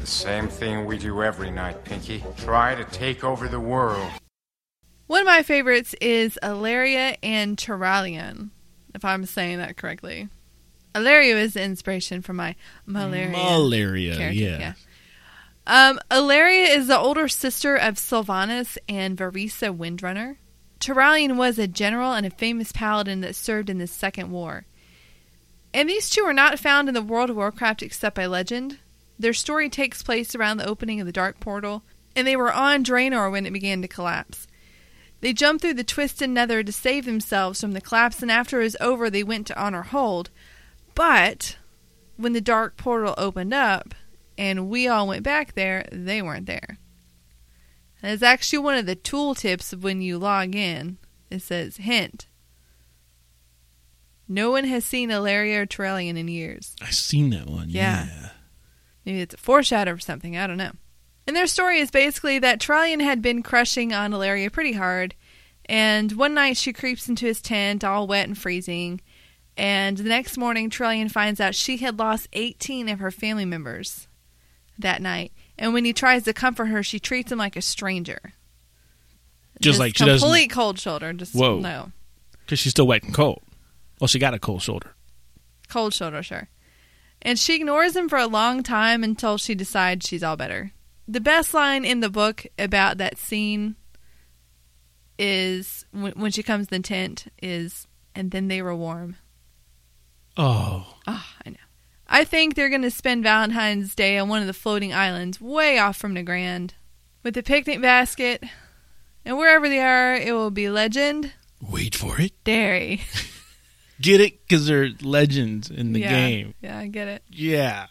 [SPEAKER 5] The same thing we do every night, Pinky. Try to take over the world.
[SPEAKER 3] One of my favorites is Alleria and Turalyon, if I'm saying that correctly. Alleria is the inspiration for my malaria.
[SPEAKER 1] Malaria,
[SPEAKER 3] character,
[SPEAKER 1] yeah.
[SPEAKER 3] Um, Alleria is the older sister of Sylvanas and Vereesa Windrunner. Turalyon was a general and a famous paladin that served in the Second War. And these two are not found in the World of Warcraft except by legend. Their story takes place around the opening of the Dark Portal, and they were on Draenor when it began to collapse. They jumped through the twisted nether to save themselves from the collapse, and after it was over, they went to Honor Hold. But when the Dark Portal opened up, and we all went back there, they weren't there. That's actually one of the tooltips of when you log in. It says, hint. No one has seen Alleria or Turalyon in years.
[SPEAKER 1] I've seen that one.
[SPEAKER 3] Yeah.
[SPEAKER 1] Yeah.
[SPEAKER 3] Maybe it's a foreshadow or something, I don't know. And their story is basically that Turalyon had been crushing on Alleria pretty hard, and one night she creeps into his tent all wet and freezing, and the next morning Turalyon finds out she had lost 18 of her family members that night, and when he tries to comfort her, she treats him like a stranger.
[SPEAKER 1] Just like she doesn't-
[SPEAKER 3] complete cold shoulder. Just
[SPEAKER 1] Whoa.
[SPEAKER 3] no
[SPEAKER 1] Because she's still wet and cold. Well, she got a cold shoulder.
[SPEAKER 3] cold shoulder, sure. And she ignores him for a long time until she decides she's all better. The best line in the book about that scene is when, when she comes in the tent is, and then they were warm.
[SPEAKER 1] Oh.
[SPEAKER 3] Oh, I know. I think they're going to spend Valentine's Day on one of the floating islands way off from the Grand with a picnic basket. And wherever they are, it will be legend
[SPEAKER 1] Wait for it.
[SPEAKER 3] dairy. [laughs]
[SPEAKER 1] Get it? Because they're legends in the
[SPEAKER 3] yeah.
[SPEAKER 1] game.
[SPEAKER 3] Yeah, I get it.
[SPEAKER 1] Yeah.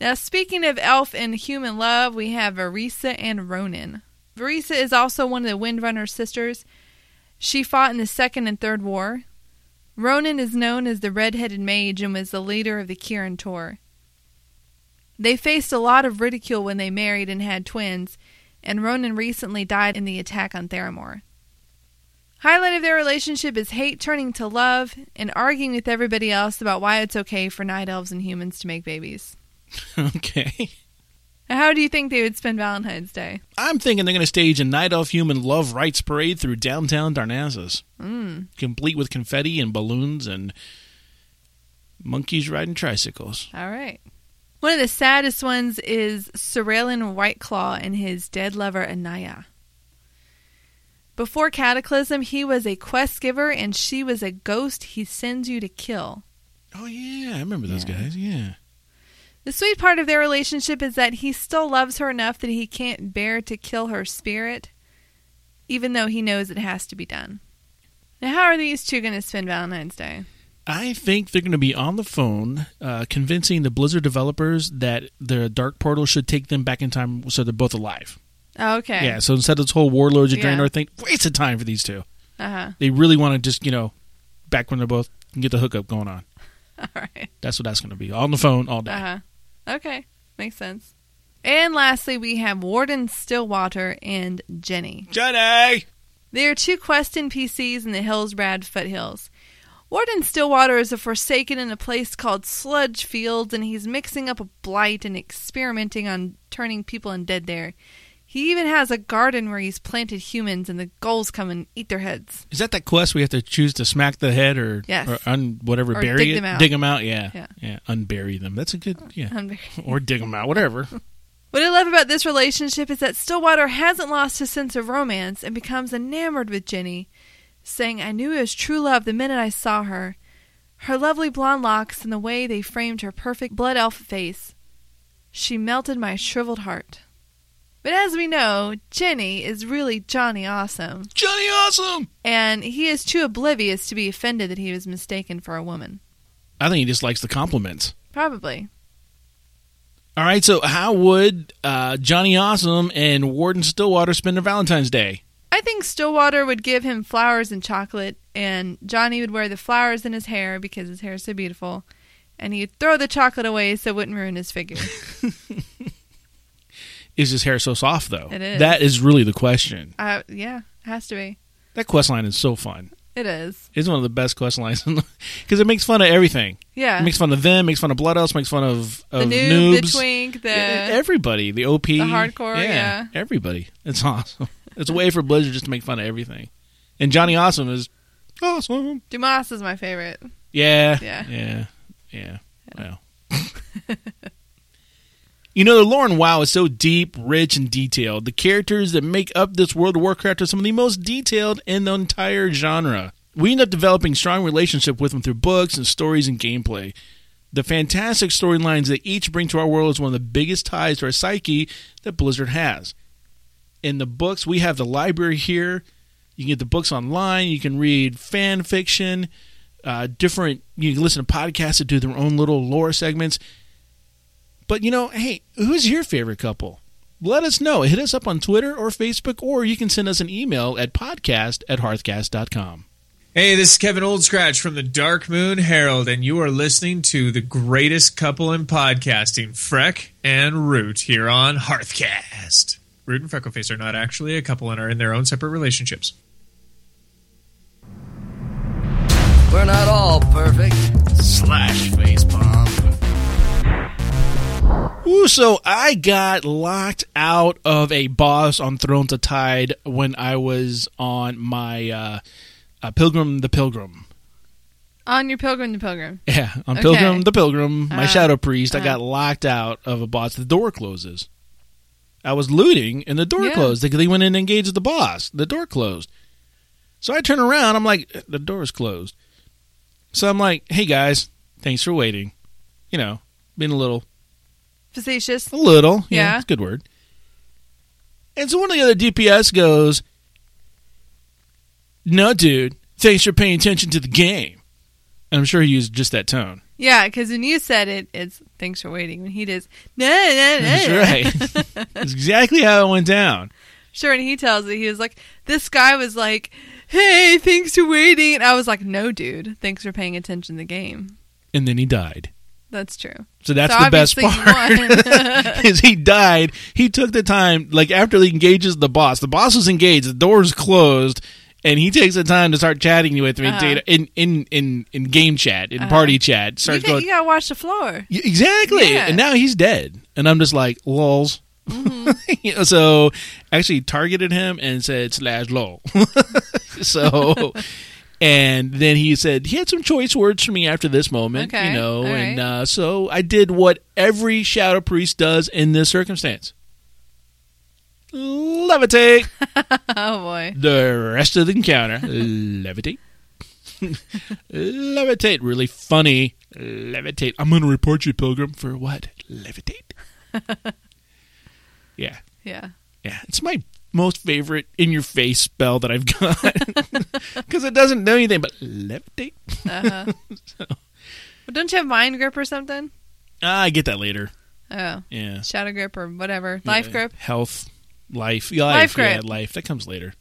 [SPEAKER 3] Now, speaking of elf and human love, we have Vereesa and Rhonin. Vereesa is also one of the Windrunner sisters. She fought in the Second and Third War. Rhonin is known as the Red-Headed Mage and was the leader of the Kirin Tor. They faced a lot of ridicule when they married and had twins, and Rhonin recently died in the attack on Theramore. Highlight of their relationship is hate turning to love and arguing with everybody else about why it's okay for night elves and humans to make babies. [laughs]
[SPEAKER 1] Okay.
[SPEAKER 3] How do you think they would spend Valentine's Day?
[SPEAKER 1] I'm thinking they're going to stage a Night Elf Human Love Rights Parade through downtown Darnassus.
[SPEAKER 3] Mm.
[SPEAKER 1] Complete with confetti and balloons and monkeys riding tricycles.
[SPEAKER 3] All right. One of the saddest ones is Cerellean Whiteclaw and his dead lover Anaya. Before Cataclysm, he was a quest giver and she was a ghost he sends you to kill.
[SPEAKER 1] Oh, yeah. I remember those
[SPEAKER 3] Yeah.
[SPEAKER 1] guys. Yeah.
[SPEAKER 3] The sweet part of their relationship is that he still loves her enough that he can't bear to kill her spirit, even though he knows it has to be done. Now, how are these two going to spend Valentine's Day?
[SPEAKER 1] I think they're going to be on the phone uh, convincing the Blizzard developers that the Dark Portal should take them back in time so they're both alive.
[SPEAKER 3] Oh, okay.
[SPEAKER 1] Yeah, so instead of this whole Warlords of
[SPEAKER 3] Yeah.
[SPEAKER 1] Draenor thing, waste of time for these two.
[SPEAKER 3] Uh huh.
[SPEAKER 1] They really want to just, you know, back when they're both get the hookup going on. [laughs]
[SPEAKER 3] All right.
[SPEAKER 1] That's what that's going to be. On the phone all day.
[SPEAKER 3] Uh huh. Okay. Makes sense. And lastly, we have Warden Stillwater and Jenny.
[SPEAKER 1] Jenny!
[SPEAKER 3] They are two quest NPCs in the Hillsbrad foothills. Warden Stillwater is a forsaken in a place called Sludge Fields, and he's mixing up a blight and experimenting on turning people undead there. He even has a garden where he's planted humans, and the gulls come and eat their heads.
[SPEAKER 1] Is that that quest we have to choose to smack the head or
[SPEAKER 3] Yes.
[SPEAKER 1] or un, whatever
[SPEAKER 3] Or
[SPEAKER 1] bury
[SPEAKER 3] dig
[SPEAKER 1] it?
[SPEAKER 3] them out.
[SPEAKER 1] Dig them out. Yeah.
[SPEAKER 3] Yeah.
[SPEAKER 1] Yeah. Unbury them. That's a good. Yeah.
[SPEAKER 3] Unbury-
[SPEAKER 1] or dig them out. Whatever. [laughs]
[SPEAKER 3] What I love about this relationship is that Stillwater hasn't lost his sense of romance and becomes enamored with Jenny, saying, I knew it was true love the minute I saw her. Her lovely blonde locks and the way they framed her perfect blood elf face. She melted my shriveled heart. But as we know, Jenny is really Johnny Awesome,
[SPEAKER 1] Johnny Awesome.
[SPEAKER 3] and he is too oblivious to be offended that he was mistaken for a woman.
[SPEAKER 1] I think he just likes the compliments.
[SPEAKER 3] Probably.
[SPEAKER 1] All right. So how would uh, Johnny Awesome and Warden Stillwater spend their Valentine's Day?
[SPEAKER 3] I think Stillwater would give him flowers and chocolate, and Johnny would wear the flowers in his hair because his hair is so beautiful, and he'd throw the chocolate away so it wouldn't ruin his figure. [laughs]
[SPEAKER 1] Is his hair so soft though?
[SPEAKER 3] It is.
[SPEAKER 1] That is really the question.
[SPEAKER 3] uh, yeah, it has to be.
[SPEAKER 1] That quest line is so fun.
[SPEAKER 3] It is.
[SPEAKER 1] It's one of the best quest lines because [laughs] it makes fun of everything.
[SPEAKER 3] Yeah.
[SPEAKER 1] It makes fun of them, makes fun of Blood Elves, makes fun of,
[SPEAKER 3] the
[SPEAKER 1] of
[SPEAKER 3] noob,
[SPEAKER 1] noobs.
[SPEAKER 3] the twink, the
[SPEAKER 1] everybody, the OP, the
[SPEAKER 3] hardcore, yeah.
[SPEAKER 1] everybody. It's [laughs] awesome. It's a way for Blizzard just to make fun of everything. And Johnny Awesome is awesome.
[SPEAKER 3] Dumas is my favorite.
[SPEAKER 1] Yeah,
[SPEAKER 3] Yeah.
[SPEAKER 1] yeah, yeah. Well, [laughs] you know, the lore in WoW is so deep, rich, and detailed. The characters that make up this World of Warcraft are some of the most detailed in the entire genre. We end up developing strong relationship with them through books and stories and gameplay. The fantastic storylines they each bring to our world is one of the biggest ties to our psyche that Blizzard has. In the books, we have the library here. You can get the books online. You can read fan fiction, uh, different. You can listen to podcasts that do their own little lore segments. But you know, hey, who's your favorite couple? Let us know. Hit us up on Twitter or Facebook, or you can send us an email at podcast at hearthcast.com.
[SPEAKER 6] Hey, this is Kevin Oldscratch from the Dark Moon Herald, and you are listening to the greatest couple in podcasting, Freck and Root, here on Hearthcast. Root and Freckleface are not actually a couple and are in their own separate relationships.
[SPEAKER 7] We're not all perfect.
[SPEAKER 1] Slash face facepalm. Ooh, so I got locked out of a boss on Thrones of Tide when I was on my uh, uh, Pilgrim the Pilgrim.
[SPEAKER 3] On your Pilgrim the Pilgrim.
[SPEAKER 1] Yeah, on
[SPEAKER 3] Okay.
[SPEAKER 1] Pilgrim the Pilgrim, my
[SPEAKER 3] Uh,
[SPEAKER 1] Shadow Priest, I
[SPEAKER 3] uh.
[SPEAKER 1] got locked out of a boss. The door closes. I was looting and the door
[SPEAKER 3] Yeah.
[SPEAKER 1] closed. They, they went in and engaged the boss. The door closed. So I turn around. I'm like, the door's closed. So I'm like, hey guys, thanks for waiting. You know, being a little,
[SPEAKER 3] Facetious.
[SPEAKER 1] a little. Yeah,
[SPEAKER 3] Yeah.
[SPEAKER 1] it's a good word. And so one of the other DPS goes, no, dude, thanks for paying attention to the game. And I'm sure he used just that tone.
[SPEAKER 3] Yeah, because when you said it, it's thanks for waiting. When he does, nah, nah, nah.
[SPEAKER 1] That's right. That's [laughs] exactly how it went down.
[SPEAKER 3] Sure, and he tells it, he was like, this guy was like, hey, thanks for waiting. And I was like, no, dude, thanks for paying attention to the game.
[SPEAKER 1] And then he died.
[SPEAKER 3] That's true.
[SPEAKER 1] So that's
[SPEAKER 3] So
[SPEAKER 1] the best part.
[SPEAKER 3] you
[SPEAKER 1] is [laughs] he died. He took the time, like after he engages the boss. The boss was engaged. The door's closed, and he takes the time to start chatting with me
[SPEAKER 3] Uh-huh.
[SPEAKER 1] in, in in in game chat, in party chat.
[SPEAKER 3] you,
[SPEAKER 1] Starts
[SPEAKER 3] got,
[SPEAKER 1] going
[SPEAKER 3] you gotta watch the floor.
[SPEAKER 1] Exactly,
[SPEAKER 3] Yeah.
[SPEAKER 1] and now he's dead. And I'm just like lols.
[SPEAKER 3] Mm-hmm. [laughs]
[SPEAKER 1] So actually targeted him and said slash lol. [laughs] so. And then he said he had some choice words for me after this moment,
[SPEAKER 3] Okay,
[SPEAKER 1] you know,
[SPEAKER 3] all
[SPEAKER 1] and
[SPEAKER 3] right.
[SPEAKER 1] uh, so I did what every shadow priest does in this circumstance: levitate. [laughs]
[SPEAKER 3] Oh, boy.
[SPEAKER 1] the rest of the encounter, levitate, [laughs] levitate. Really funny, levitate. I'm going to report you, Pilgrim, for what? Levitate. [laughs] yeah,
[SPEAKER 3] Yeah.
[SPEAKER 1] yeah. It's my most favorite in your face spell that I've got [laughs] because it doesn't do anything but levitate.
[SPEAKER 3] Uh-huh. [laughs] But don't you have Mind Grip or something?
[SPEAKER 1] Ah, I get that later.
[SPEAKER 3] Oh,
[SPEAKER 1] Yeah,
[SPEAKER 3] Shadow Grip or whatever. Life
[SPEAKER 1] Yeah.
[SPEAKER 3] Grip.
[SPEAKER 1] health, life,
[SPEAKER 3] Life
[SPEAKER 1] life,
[SPEAKER 3] grip.
[SPEAKER 1] yeah, life. That comes later.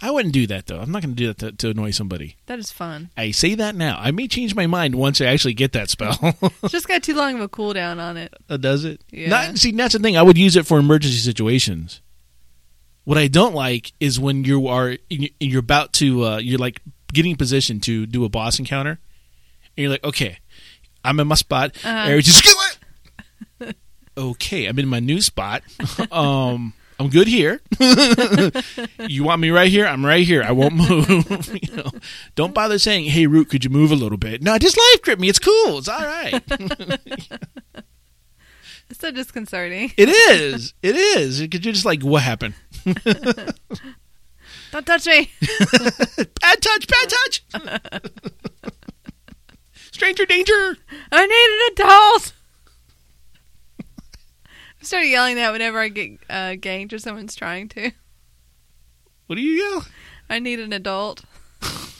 [SPEAKER 1] I wouldn't do that though. I'm not going to do that to, to annoy somebody.
[SPEAKER 3] That is fun.
[SPEAKER 1] I say that now. I may change my mind once I actually get that spell. [laughs]
[SPEAKER 3] Just got too long of a cooldown on it.
[SPEAKER 1] Uh, does it?
[SPEAKER 3] Yeah.
[SPEAKER 1] Not, see, that's the thing. I would use it for emergency situations. What I don't like is when you are you're about to uh, you're like getting positioned to do a boss encounter, and you're like, okay, I'm in my spot. Area just okay. I'm in my new spot. [laughs] um, I'm good here. [laughs] you want me right here? I'm right here. I won't [laughs] move. you know, don't bother saying, "Hey, Root, could you move a little bit?" No, just life grip me. It's cool. It's all right.
[SPEAKER 3] It's so disconcerting.
[SPEAKER 1] it is. It is. Because you're just like, what happened? [laughs]
[SPEAKER 3] Don't touch me. [laughs]
[SPEAKER 1] Bad touch. Bad touch. Stranger danger.
[SPEAKER 3] I need an adult. I start yelling that whenever I get uh, ganked or someone's trying to.
[SPEAKER 1] What do you yell?
[SPEAKER 3] I need an adult. [laughs]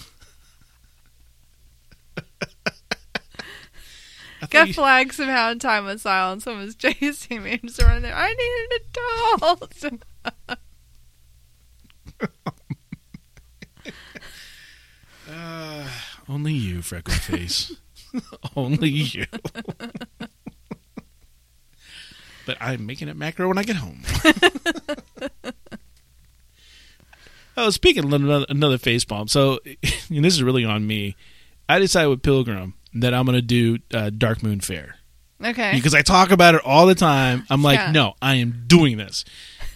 [SPEAKER 3] Got
[SPEAKER 1] you-
[SPEAKER 3] flags somehow in time of silence. Someone's [laughs] chasing me. I'm just running there. I need an adult. [laughs]
[SPEAKER 1] Uh, only you, freckle face. [laughs] Only you. but I'm making it macro when I get home. oh, speaking of another, another face palm, so and this is really on me. I decided with Pilgrim that I'm going to do uh, Dark Moon Fair
[SPEAKER 3] okay.
[SPEAKER 1] because I talk about it all the time. I'm like,
[SPEAKER 3] Yeah.
[SPEAKER 1] no, I am doing this.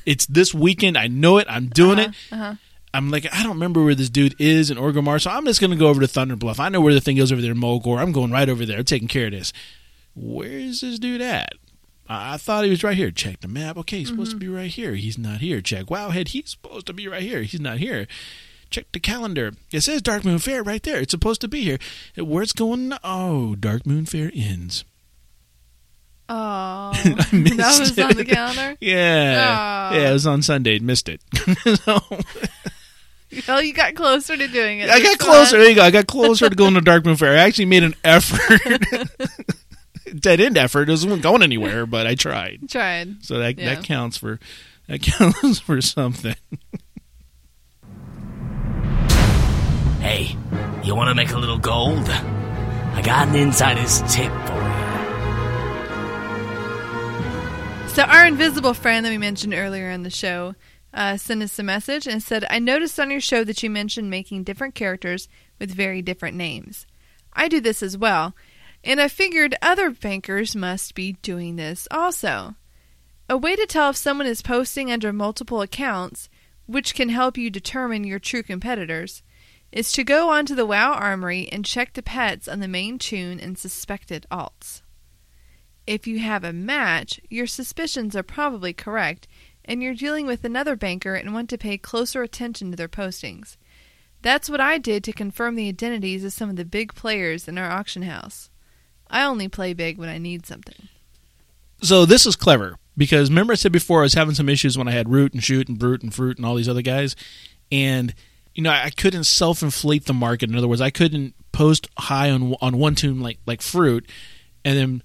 [SPEAKER 1] It's this weekend. I know it. I'm doing it.
[SPEAKER 3] uh-huh.
[SPEAKER 1] I'm like, I don't remember where this dude is in Orgrimmar, so I'm just going to go over to Thunder Bluff. I know where the thing goes over there in Mulgore. I'm going right over there, taking care of this. Where's this dude at? I I thought he was right here. Check the map. Okay, he's supposed to be right here. He's not here. Check Wowhead. He's supposed to be right here. He's not here. Check the calendar. It says Dark Moon Fair right there. It's supposed to be here. Where's going? Oh, Dark Moon Fair ends.
[SPEAKER 3] Oh, [laughs]
[SPEAKER 1] missed [laughs]
[SPEAKER 3] that was
[SPEAKER 1] it.
[SPEAKER 3] on the calendar. [laughs]
[SPEAKER 1] Yeah,
[SPEAKER 3] Oh.
[SPEAKER 1] yeah. It was on Sunday. I missed it. So-
[SPEAKER 3] Well, you got closer to doing it.
[SPEAKER 1] I got closer.
[SPEAKER 3] time.
[SPEAKER 1] There you go. I got closer to going to Dark Moon Fair. I actually made an effort, dead end effort. It wasn't going anywhere, but I tried.
[SPEAKER 3] Tried.
[SPEAKER 1] So that
[SPEAKER 3] Yeah.
[SPEAKER 1] that counts for that counts for something.
[SPEAKER 7] Hey, you want to make a little gold? I got an insider's tip for you.
[SPEAKER 3] So our invisible friend that we mentioned earlier in the show uh, sent us a message and said, "I noticed on your show that you mentioned making different characters with very different names. I do this as well, and I figured other bankers must be doing this also. A way to tell if someone is posting under multiple accounts, which can help you determine your true competitors." Is to go onto the WoW Armory and check the pets on the main toon and suspected alts. If you have a match, your suspicions are probably correct, and you're dealing with another banker and want to pay closer attention to their postings. That's what I did to confirm the identities of some of the big players in our auction house. I only play big when I need something.
[SPEAKER 1] So this is clever because remember I said before I was having some issues when I had Root and Shoot and Brute and Fruit and all these other guys, and you know I couldn't self-inflate the market. In other words, I couldn't post high on on one toon like like Fruit, and then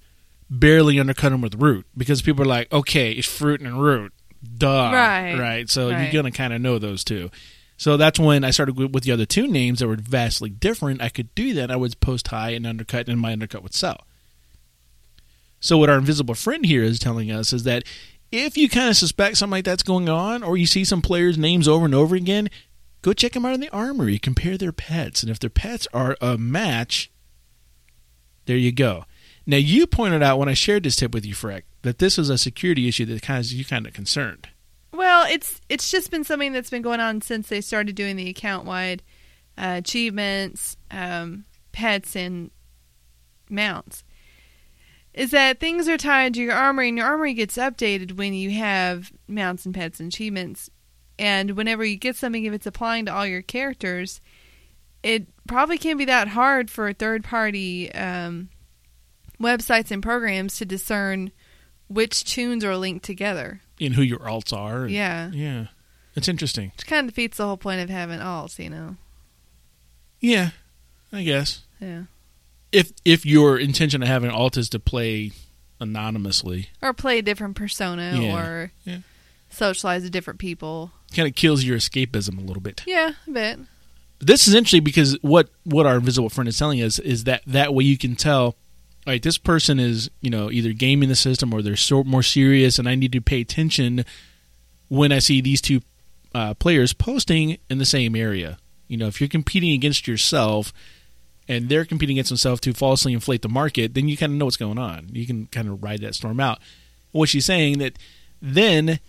[SPEAKER 1] barely undercut them with Root because people are like, okay, it's Fruit and Root, duh,
[SPEAKER 3] Right.
[SPEAKER 1] right. So
[SPEAKER 3] Right.
[SPEAKER 1] you're gonna kind of know those two. So that's when I started with with the other two names that were vastly different. I could do that. I would post high and undercut, and my undercut would sell. So what our invisible friend here is telling us is that if you kind of suspect something like that's going on, or you see some players' names over and over again, go check them out in the armory. Compare their pets, and if their pets are a match, there you go. Now you pointed out when I shared this tip with you, Freck, that this was a security issue that kind of you kind of concerned.
[SPEAKER 3] Well, it's it's just been something that's been going on since they started doing the account wide uh, achievements, um, pets, and mounts. Is that things are tied to your armory, and your armory gets updated when you have mounts and pets and achievements. And whenever you get something, if it's applying to all your characters, it probably can't be that hard for third party um, websites and programs to discern which toons are linked together.
[SPEAKER 1] And who your alts are. and-
[SPEAKER 3] Yeah.
[SPEAKER 1] yeah, it's interesting.
[SPEAKER 3] Which kind of defeats the whole point of having alts, you know.
[SPEAKER 1] Yeah, I guess
[SPEAKER 3] Yeah.
[SPEAKER 1] if if your intention of having alt is to play anonymously,
[SPEAKER 3] Or play a different persona
[SPEAKER 1] Yeah.
[SPEAKER 3] or
[SPEAKER 1] Yeah.
[SPEAKER 3] socialize with different people.
[SPEAKER 1] Kind of kills your escapism a little bit.
[SPEAKER 3] Yeah, a bit.
[SPEAKER 1] this is interesting because what what our invisible friend is telling us is that that way you can tell all right this person is you know either gaming the system or they're so more serious and i need to pay attention when i see these two uh, players posting in the same area you know if you're competing against yourself and they're competing against themselves to falsely inflate the market then you kind of know what's going on you can kind of ride that storm out what she's saying that then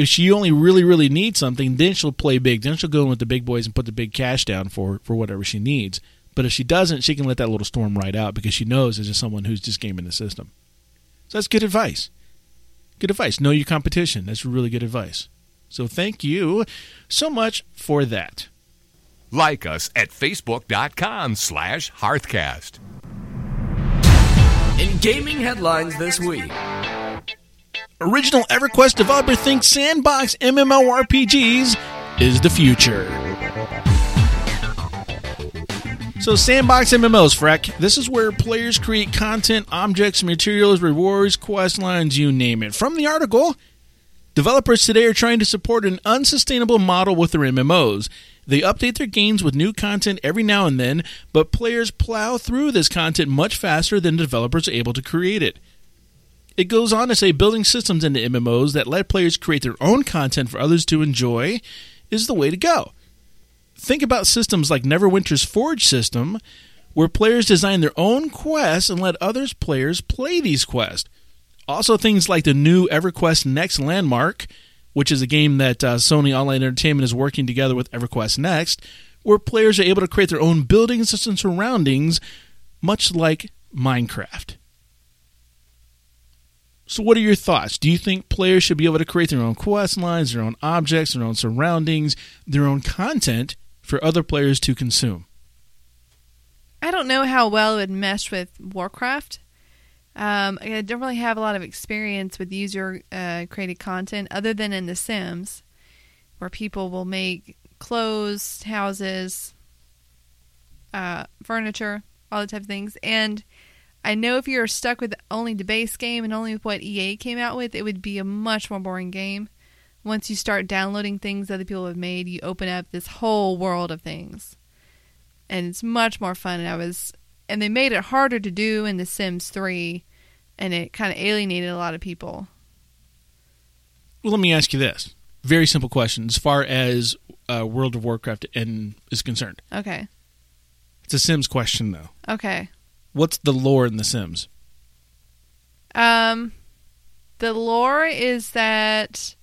[SPEAKER 1] if she only really really needs something, then she'll play big. Then she'll go in with the big boys and put the big cash down for for whatever she needs. But if she doesn't, she can let that little storm ride out because she knows it's just someone who's just gaming the system. So that's good advice. Good advice. Know your competition. That's really good advice. So thank you so much for that.
[SPEAKER 8] Like us at facebook.com slash hearthcast.
[SPEAKER 7] In gaming headlines this week,
[SPEAKER 1] Original EverQuest developer thinks sandbox MMORPGs is the future. So, sandbox MMOs, Freck. This is where players create content, objects, materials, rewards, quest lines, you name it. From the article, developers today are trying to support an unsustainable model with their MMOs. They update their games with new content every now and then, but players plow through this content much faster than developers are able to create it. It goes on to say building systems into MMOs that let players create their own content for others to enjoy is the way to go. Think about systems like Neverwinter's Forge system, where players design their own quests and let others players play these quests. Also, things like the new EverQuest Next Landmark, which is a game that uh, Sony Online Entertainment is working together with EverQuest Next, where players are able to create their own buildings and surroundings, much like Minecraft. So, what are your thoughts? Do you think players should be able to create their own quest lines, their own objects, their own surroundings, their own content for other players to consume?
[SPEAKER 3] I don't know how well it would mesh with Warcraft. Um, I don't really have a lot of experience with user uh, created content other than in The Sims, where people will make clothes, houses, uh, furniture, all the type of things. And I know if you're stuck with only the base game and only with what EA came out with, it would be a much more boring game. Once you start downloading things other people have made, you open up this whole world of things. And it's much more fun. And I was and they made it harder to do in The Sims 3 and it kind of alienated a lot of people.
[SPEAKER 1] Well, let me ask you this very simple question as far as uh, World of Warcraft and is concerned.
[SPEAKER 3] Okay.
[SPEAKER 1] It's a Sims question, though.
[SPEAKER 3] Okay.
[SPEAKER 1] What's the lore in The Sims?
[SPEAKER 3] Um, the lore is that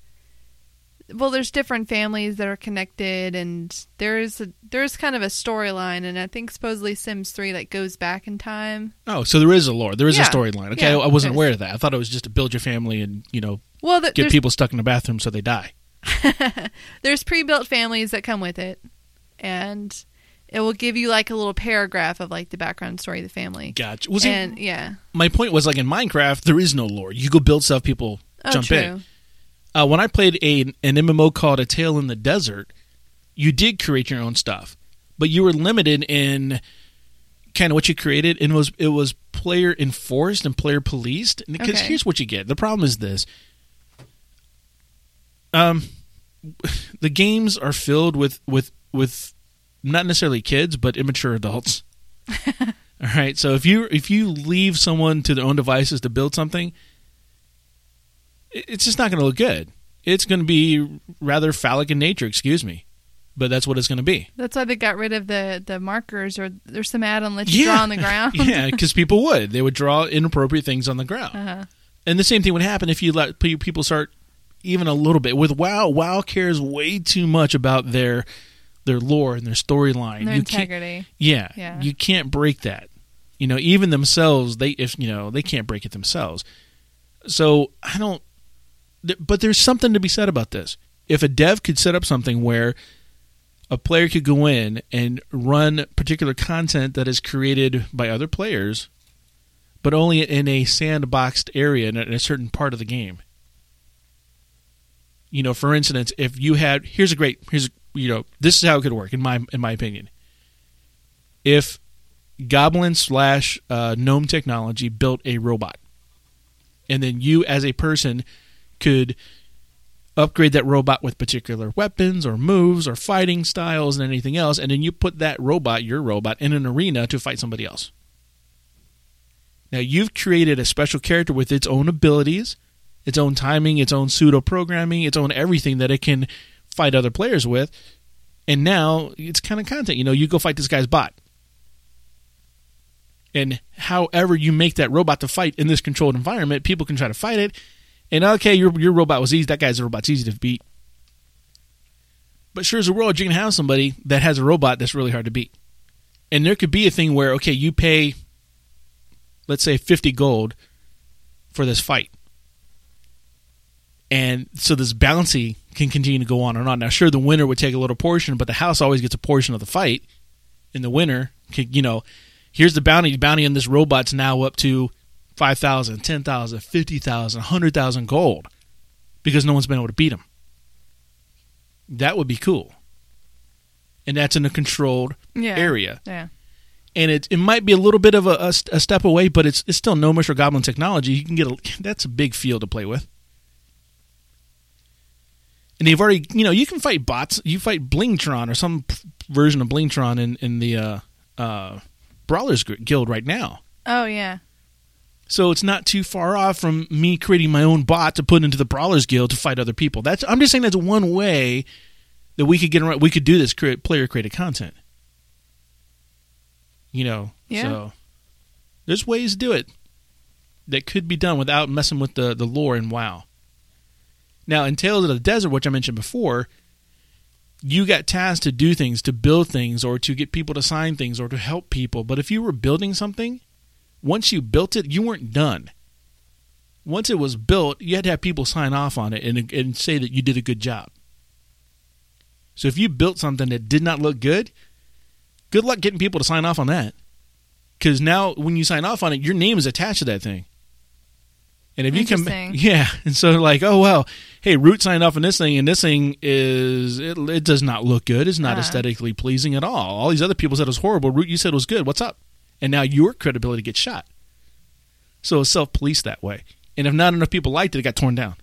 [SPEAKER 3] well, there's different families that are connected, and there's a, there's kind of a storyline, and I think supposedly Sims Three like goes back in time.
[SPEAKER 1] Oh, so there is a lore. There is
[SPEAKER 3] Yeah.
[SPEAKER 1] a storyline. Okay,
[SPEAKER 3] Yeah,
[SPEAKER 1] I wasn't aware of that. I thought it was just to build your family and you know
[SPEAKER 3] Well, th-
[SPEAKER 1] get people stuck in the bathroom so they die. [laughs]
[SPEAKER 3] there's pre-built families that come with it, and it will give you like a little paragraph of like the background story of the family.
[SPEAKER 1] Gotcha. Was it-
[SPEAKER 3] and yeah,
[SPEAKER 1] my point was like in Minecraft, there is no lore. You go build stuff, people
[SPEAKER 3] oh,
[SPEAKER 1] jump
[SPEAKER 3] true.
[SPEAKER 1] in. Uh, when I played a an MMO called A Tale in the Desert, you did create your own stuff, but you were limited in kind of what you created, and it was it was player enforced and player policed. Because
[SPEAKER 3] Okay.
[SPEAKER 1] here's what you get: the problem is this. Um, [laughs] the games are filled with with with not necessarily kids, but immature adults. [laughs] All right, so if you if you leave someone to their own devices to build something, it's just not going to look good. It's going to be rather phallic in nature, excuse me, but that's what it's going to be.
[SPEAKER 3] That's why they got rid of the the markers, or there's some add-on let you draw on the [laughs] ground.
[SPEAKER 1] yeah, because people would they would draw inappropriate things on the ground,
[SPEAKER 3] Uh-huh.
[SPEAKER 1] and the same thing would happen if you let people start even a little bit with WoW. WoW cares way too much about their their lore and their storyline.
[SPEAKER 3] Their
[SPEAKER 1] You can't-
[SPEAKER 3] integrity.
[SPEAKER 1] Yeah,
[SPEAKER 3] Yeah.
[SPEAKER 1] you can't break that. You know, even themselves, they if you know they can't break it themselves. So I don't. But there's something to be said about this. If a dev could set up something where a player could go in and run particular content that is created by other players, but only in a sandboxed area in a, in a certain part of the game. You know, for instance, if you had here's a great here's you know this is how it could work in my in my opinion. If Goblin slash uh, Gnome technology built a robot, and then you as a person could upgrade that robot with particular weapons or moves or fighting styles and anything else, and then you put that robot, your robot, in an arena to fight somebody else. Now you've created a special character with its own abilities, its own timing, its own pseudo programming, its own everything that it can fight other players with. And now it's kind of content. You know, you go fight this guy's bot. And however you make that robot to fight in this controlled environment, people can try to fight it. And okay, your your robot was easy. That guy's robot's easy to beat. But sure as a world, you can have somebody that has a robot that's really hard to beat. And there could be a thing where okay, you pay, let's say fifty gold for this fight, and so this bouncy can continue to go on and on. Now, sure, the winner would take a little portion, but the house always gets a portion of the fight. And the winner, can, you know, here's the bounty. The bounty on this robot's now up to 5,000, 10,000, 50,000, 100,000 gold because no one's been able to beat him. That would be cool. And that's in a controlled
[SPEAKER 3] Yeah.
[SPEAKER 1] area.
[SPEAKER 3] Yeah.
[SPEAKER 1] And it, it might be a little bit of a, a, a step away, but it's, it's still no Mr. Goblin technology. You can get a, that's a big field to play with. And they've already, you know, you can fight bots. You fight Blingtron or some version of Blingtron in, in the uh, uh, Brawlers Gu- Guild right now.
[SPEAKER 3] Oh yeah.
[SPEAKER 1] So it's not too far off from me creating my own bot to put into the Brawlers Guild to fight other people. That's I'm just saying that's one way that we could get around. We could do this create, player created content. You know,
[SPEAKER 3] Yeah.
[SPEAKER 1] so there's ways to do it that could be done without messing with the the lore in WoW. Now, in Tales of the Desert, which I mentioned before, you got tasked to do things, to build things, or to get people to sign things, or to help people. But if you were building something, once you built it, you weren't done. Once it was built, you had to have people sign off on it and, and say that you did a good job. So if you built something that did not look good, good luck getting people to sign off on that. Because now, when you sign off on it, your name is attached to that thing. And if you
[SPEAKER 3] can,
[SPEAKER 1] yeah, [laughs] and so like, oh well, hey, Root signed off on this thing, and this thing is it, it does not look good. It's not
[SPEAKER 3] Uh-huh.
[SPEAKER 1] aesthetically pleasing at all. All these other people said it was horrible. Root, you said it was good. What's up? And now your credibility gets shot. So it's self police that way. And if not enough people liked it, it got torn down.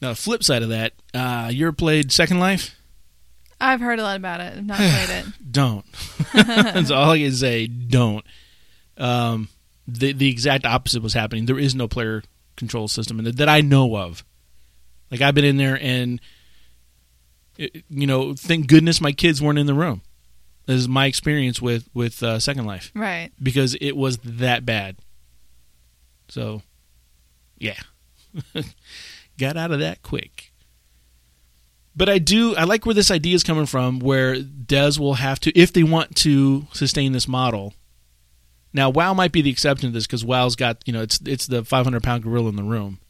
[SPEAKER 1] Now, the flip side of that, uh, you ever played Second Life?
[SPEAKER 3] I've heard a lot about it. I've not [sighs] played it.
[SPEAKER 1] Don't. [laughs] That's all I can say. Don't. Um, the the exact opposite was happening. There is no player control system and that I know of. Like I've been in there and, it- you know, thank goodness my kids weren't in the room. This is my experience with with uh, Second Life
[SPEAKER 3] Right.
[SPEAKER 1] because it was that bad. So, yeah, [laughs] got out of that quick. But I do I like where this idea is coming from, where Des will have to if they want to sustain this model. Now, WoW might be the exception to this because WoW's got you know it's it's the 500 pound gorilla in the room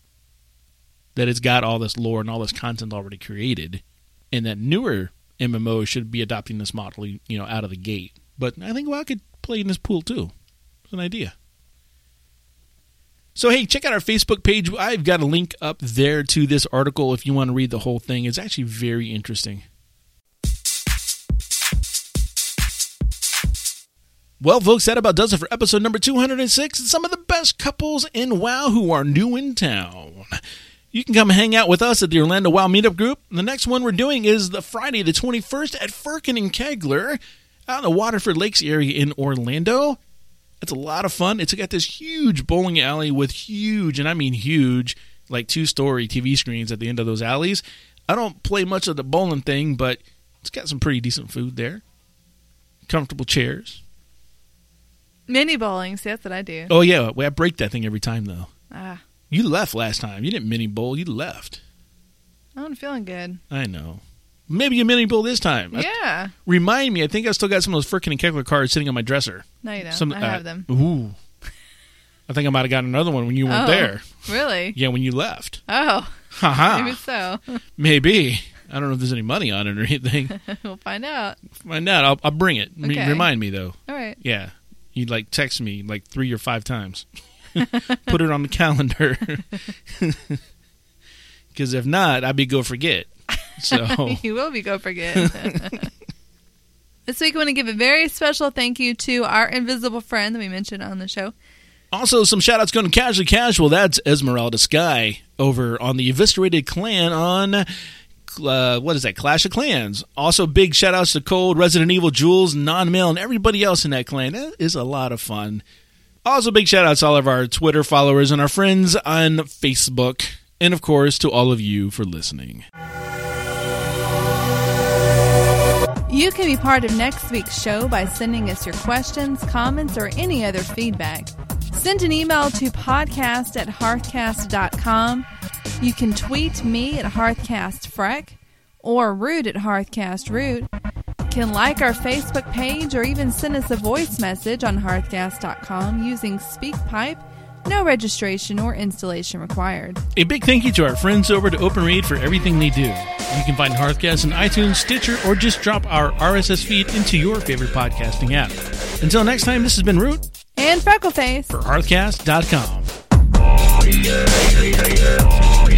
[SPEAKER 1] that it's got all this lore and all this content already created, and that newer MMOs should be adopting this model you know out of the gate. But I think WoW could play in this pool too. It's an idea. So hey, check out our Facebook page. I've got a link up there to this article if you want to read the whole thing. It's actually very interesting. Well, folks, that about does it for episode number 206. And some of the best couples in WoW who are new in town. You can come hang out with us at the Orlando WoW Meetup Group. The next one we're doing is the Friday, the 21st at Firkin and Kegler out in the Waterford Lakes area in Orlando. It's a lot of fun. It's got this huge bowling alley with huge, and I mean huge, like two story TV screens at the end of those alleys. I don't play much of the bowling thing, but it's got some pretty decent food there. Comfortable chairs.
[SPEAKER 3] Mini bowling. See, that's what I do.
[SPEAKER 1] Oh, yeah. I break that thing every time, though.
[SPEAKER 3] Ah,
[SPEAKER 1] You left last time. You didn't mini bowl. You left.
[SPEAKER 3] I'm feeling good.
[SPEAKER 1] I know. Maybe you mini bowl this time. I-
[SPEAKER 3] Yeah.
[SPEAKER 1] remind me. I think I still got some of those Firkin and Kegler cards sitting on my dresser.
[SPEAKER 3] No, you don't.
[SPEAKER 1] Some,
[SPEAKER 3] I
[SPEAKER 1] uh,
[SPEAKER 3] have them.
[SPEAKER 1] Ooh. I think I might have gotten another one when you weren't
[SPEAKER 3] Oh.
[SPEAKER 1] there.
[SPEAKER 3] Really?
[SPEAKER 1] Yeah, when you left.
[SPEAKER 3] Oh,
[SPEAKER 1] Haha.
[SPEAKER 3] maybe so. [laughs]
[SPEAKER 1] Maybe. I don't know if there's any money on it or anything. [laughs]
[SPEAKER 3] we'll find out.
[SPEAKER 1] Find out. I'll, I'll bring it. Re-
[SPEAKER 3] Okay.
[SPEAKER 1] remind me though.
[SPEAKER 3] All right.
[SPEAKER 1] Yeah. You like text me like three or five times. [laughs] Put it on the calendar. [laughs] Because if not, I'd be go forget. So [laughs]
[SPEAKER 3] you will be go forget. this week, I want to give a very special thank you to our invisible friend that we mentioned on the show.
[SPEAKER 1] also some shout outs going to Casually Casual. That's Esmeralda Sky over on the Eviscerated Clan on uh, what is that? Clash of Clans. Also, big shout outs to Cold, Resident Evil, Jules, Non Mail, and everybody else in that clan. That is a lot of fun. Also, big shout outs to all of our Twitter followers and our friends on Facebook. And of course, to all of you for listening.
[SPEAKER 3] You can be part of next week's show by sending us your questions, comments, or any other feedback. Send an email to podcast at hearthcast.com. You can tweet me at hearthcastfreck or root at hearthcastroot. You can like our Facebook page or even send us a voice message on hearthcast.com using SpeakPipe. No registration or installation required.
[SPEAKER 1] A big thank you to our friends over at OpenRaid for everything they do. You can find Hearthcast on iTunes, Stitcher, or just drop our RSS feed into your favorite podcasting app. Until next time, this has been Root
[SPEAKER 3] And Freckleface.
[SPEAKER 1] for Hearthcast.com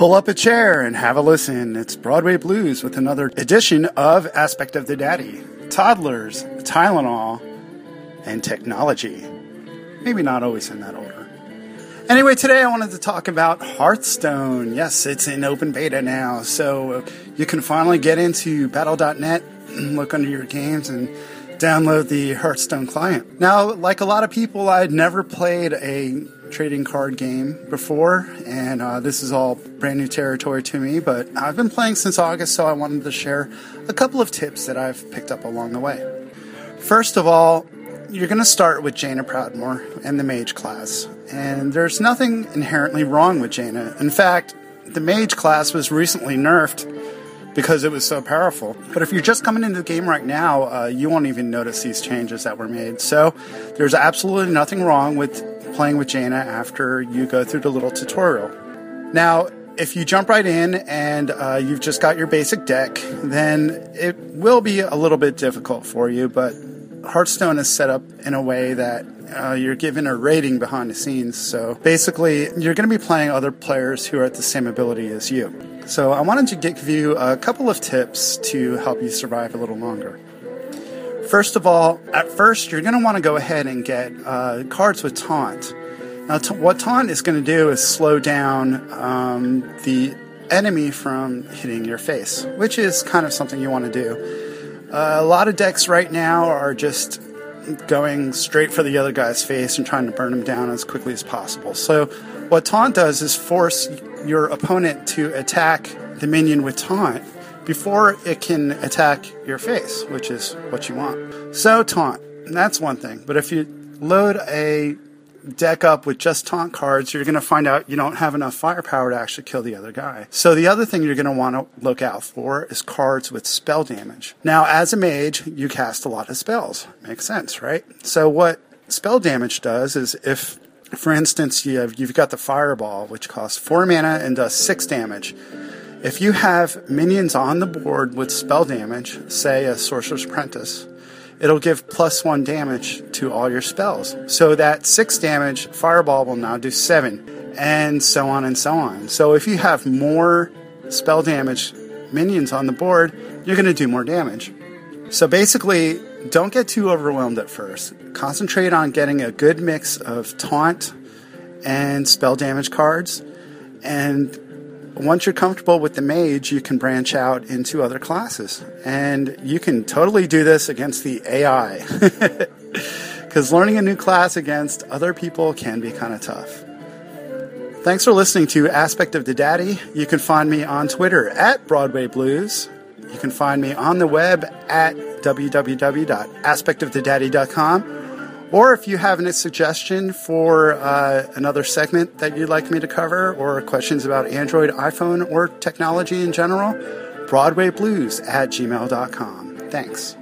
[SPEAKER 9] Pull up a chair and have a listen. It's Broadway Blues with another edition of Aspect of the Daddy. Toddlers, Tylenol, and technology. Maybe not always in that order. Anyway, today I wanted to talk about Hearthstone. Yes, it's in open beta now, so you can finally get into battle.net, [clears throat] look under your games, and download the Hearthstone client. Now, like a lot of people, I'd never played a trading card game before, and uh, this is all brand new territory to me, but I've been playing since August, so I wanted to share a couple of tips that I've picked up along the way. First of all, you're going to start with Jaina Proudmoore and the Mage class, and there's nothing inherently wrong with Jaina. In fact, the Mage class was recently nerfed because it was so powerful. But if you're just coming into the game right now, uh, you won't even notice these changes that were made. So there's absolutely nothing wrong with playing with Jaina after you go through the little tutorial. Now, if you jump right in and uh, you've just got your basic deck, then it will be a little bit difficult for you, but Hearthstone is set up in a way that uh, you're given a rating behind the scenes. So basically, you're going to be playing other players who are at the same ability as you. So I wanted to give you a couple of tips to help you survive a little longer. First of all, at first, you're going to want to go ahead and get uh, cards with taunt. Now, t- what taunt is going to do is slow down um, the enemy from hitting your face, which is kind of something you want to do. Uh, a lot of decks right now are just going straight for the other guy's face and trying to burn him down as quickly as possible. So, what taunt does is force your opponent to attack the minion with taunt before it can attack your face, which is what you want. So, taunt, that's one thing. But if you load a deck up with just taunt cards, you're going to find out you don't have enough firepower to actually kill the other guy. So the other thing you're going to want to look out for is cards with spell damage. Now, as a mage, you cast a lot of spells. Makes sense, right? So what spell damage does is if, for instance, you have, you've got the fireball, which costs four mana and does six damage. If you have minions on the board with spell damage, say a Sorcerer's Apprentice, it'll give plus one damage to all your spells. So that six damage fireball will now do seven, and so on and so on. So if you have more spell damage minions on the board, you're going to do more damage. So basically, don't get too overwhelmed at first. Concentrate on getting a good mix of taunt and spell damage cards. And once you're comfortable with the mage, you can branch out into other classes. And you can totally do this against the AI. Because [laughs] learning a new class against other people can be kind of tough. Thanks for listening to Aspect of the Daddy. You can find me on Twitter at Broadway Blues. You can find me on the web at www.aspectofthedaddy.com. Or if you have any suggestion for uh, another segment that you'd like me to cover, or questions about Android, iPhone, or technology in general, BroadwayBlues at gmail.com. Thanks.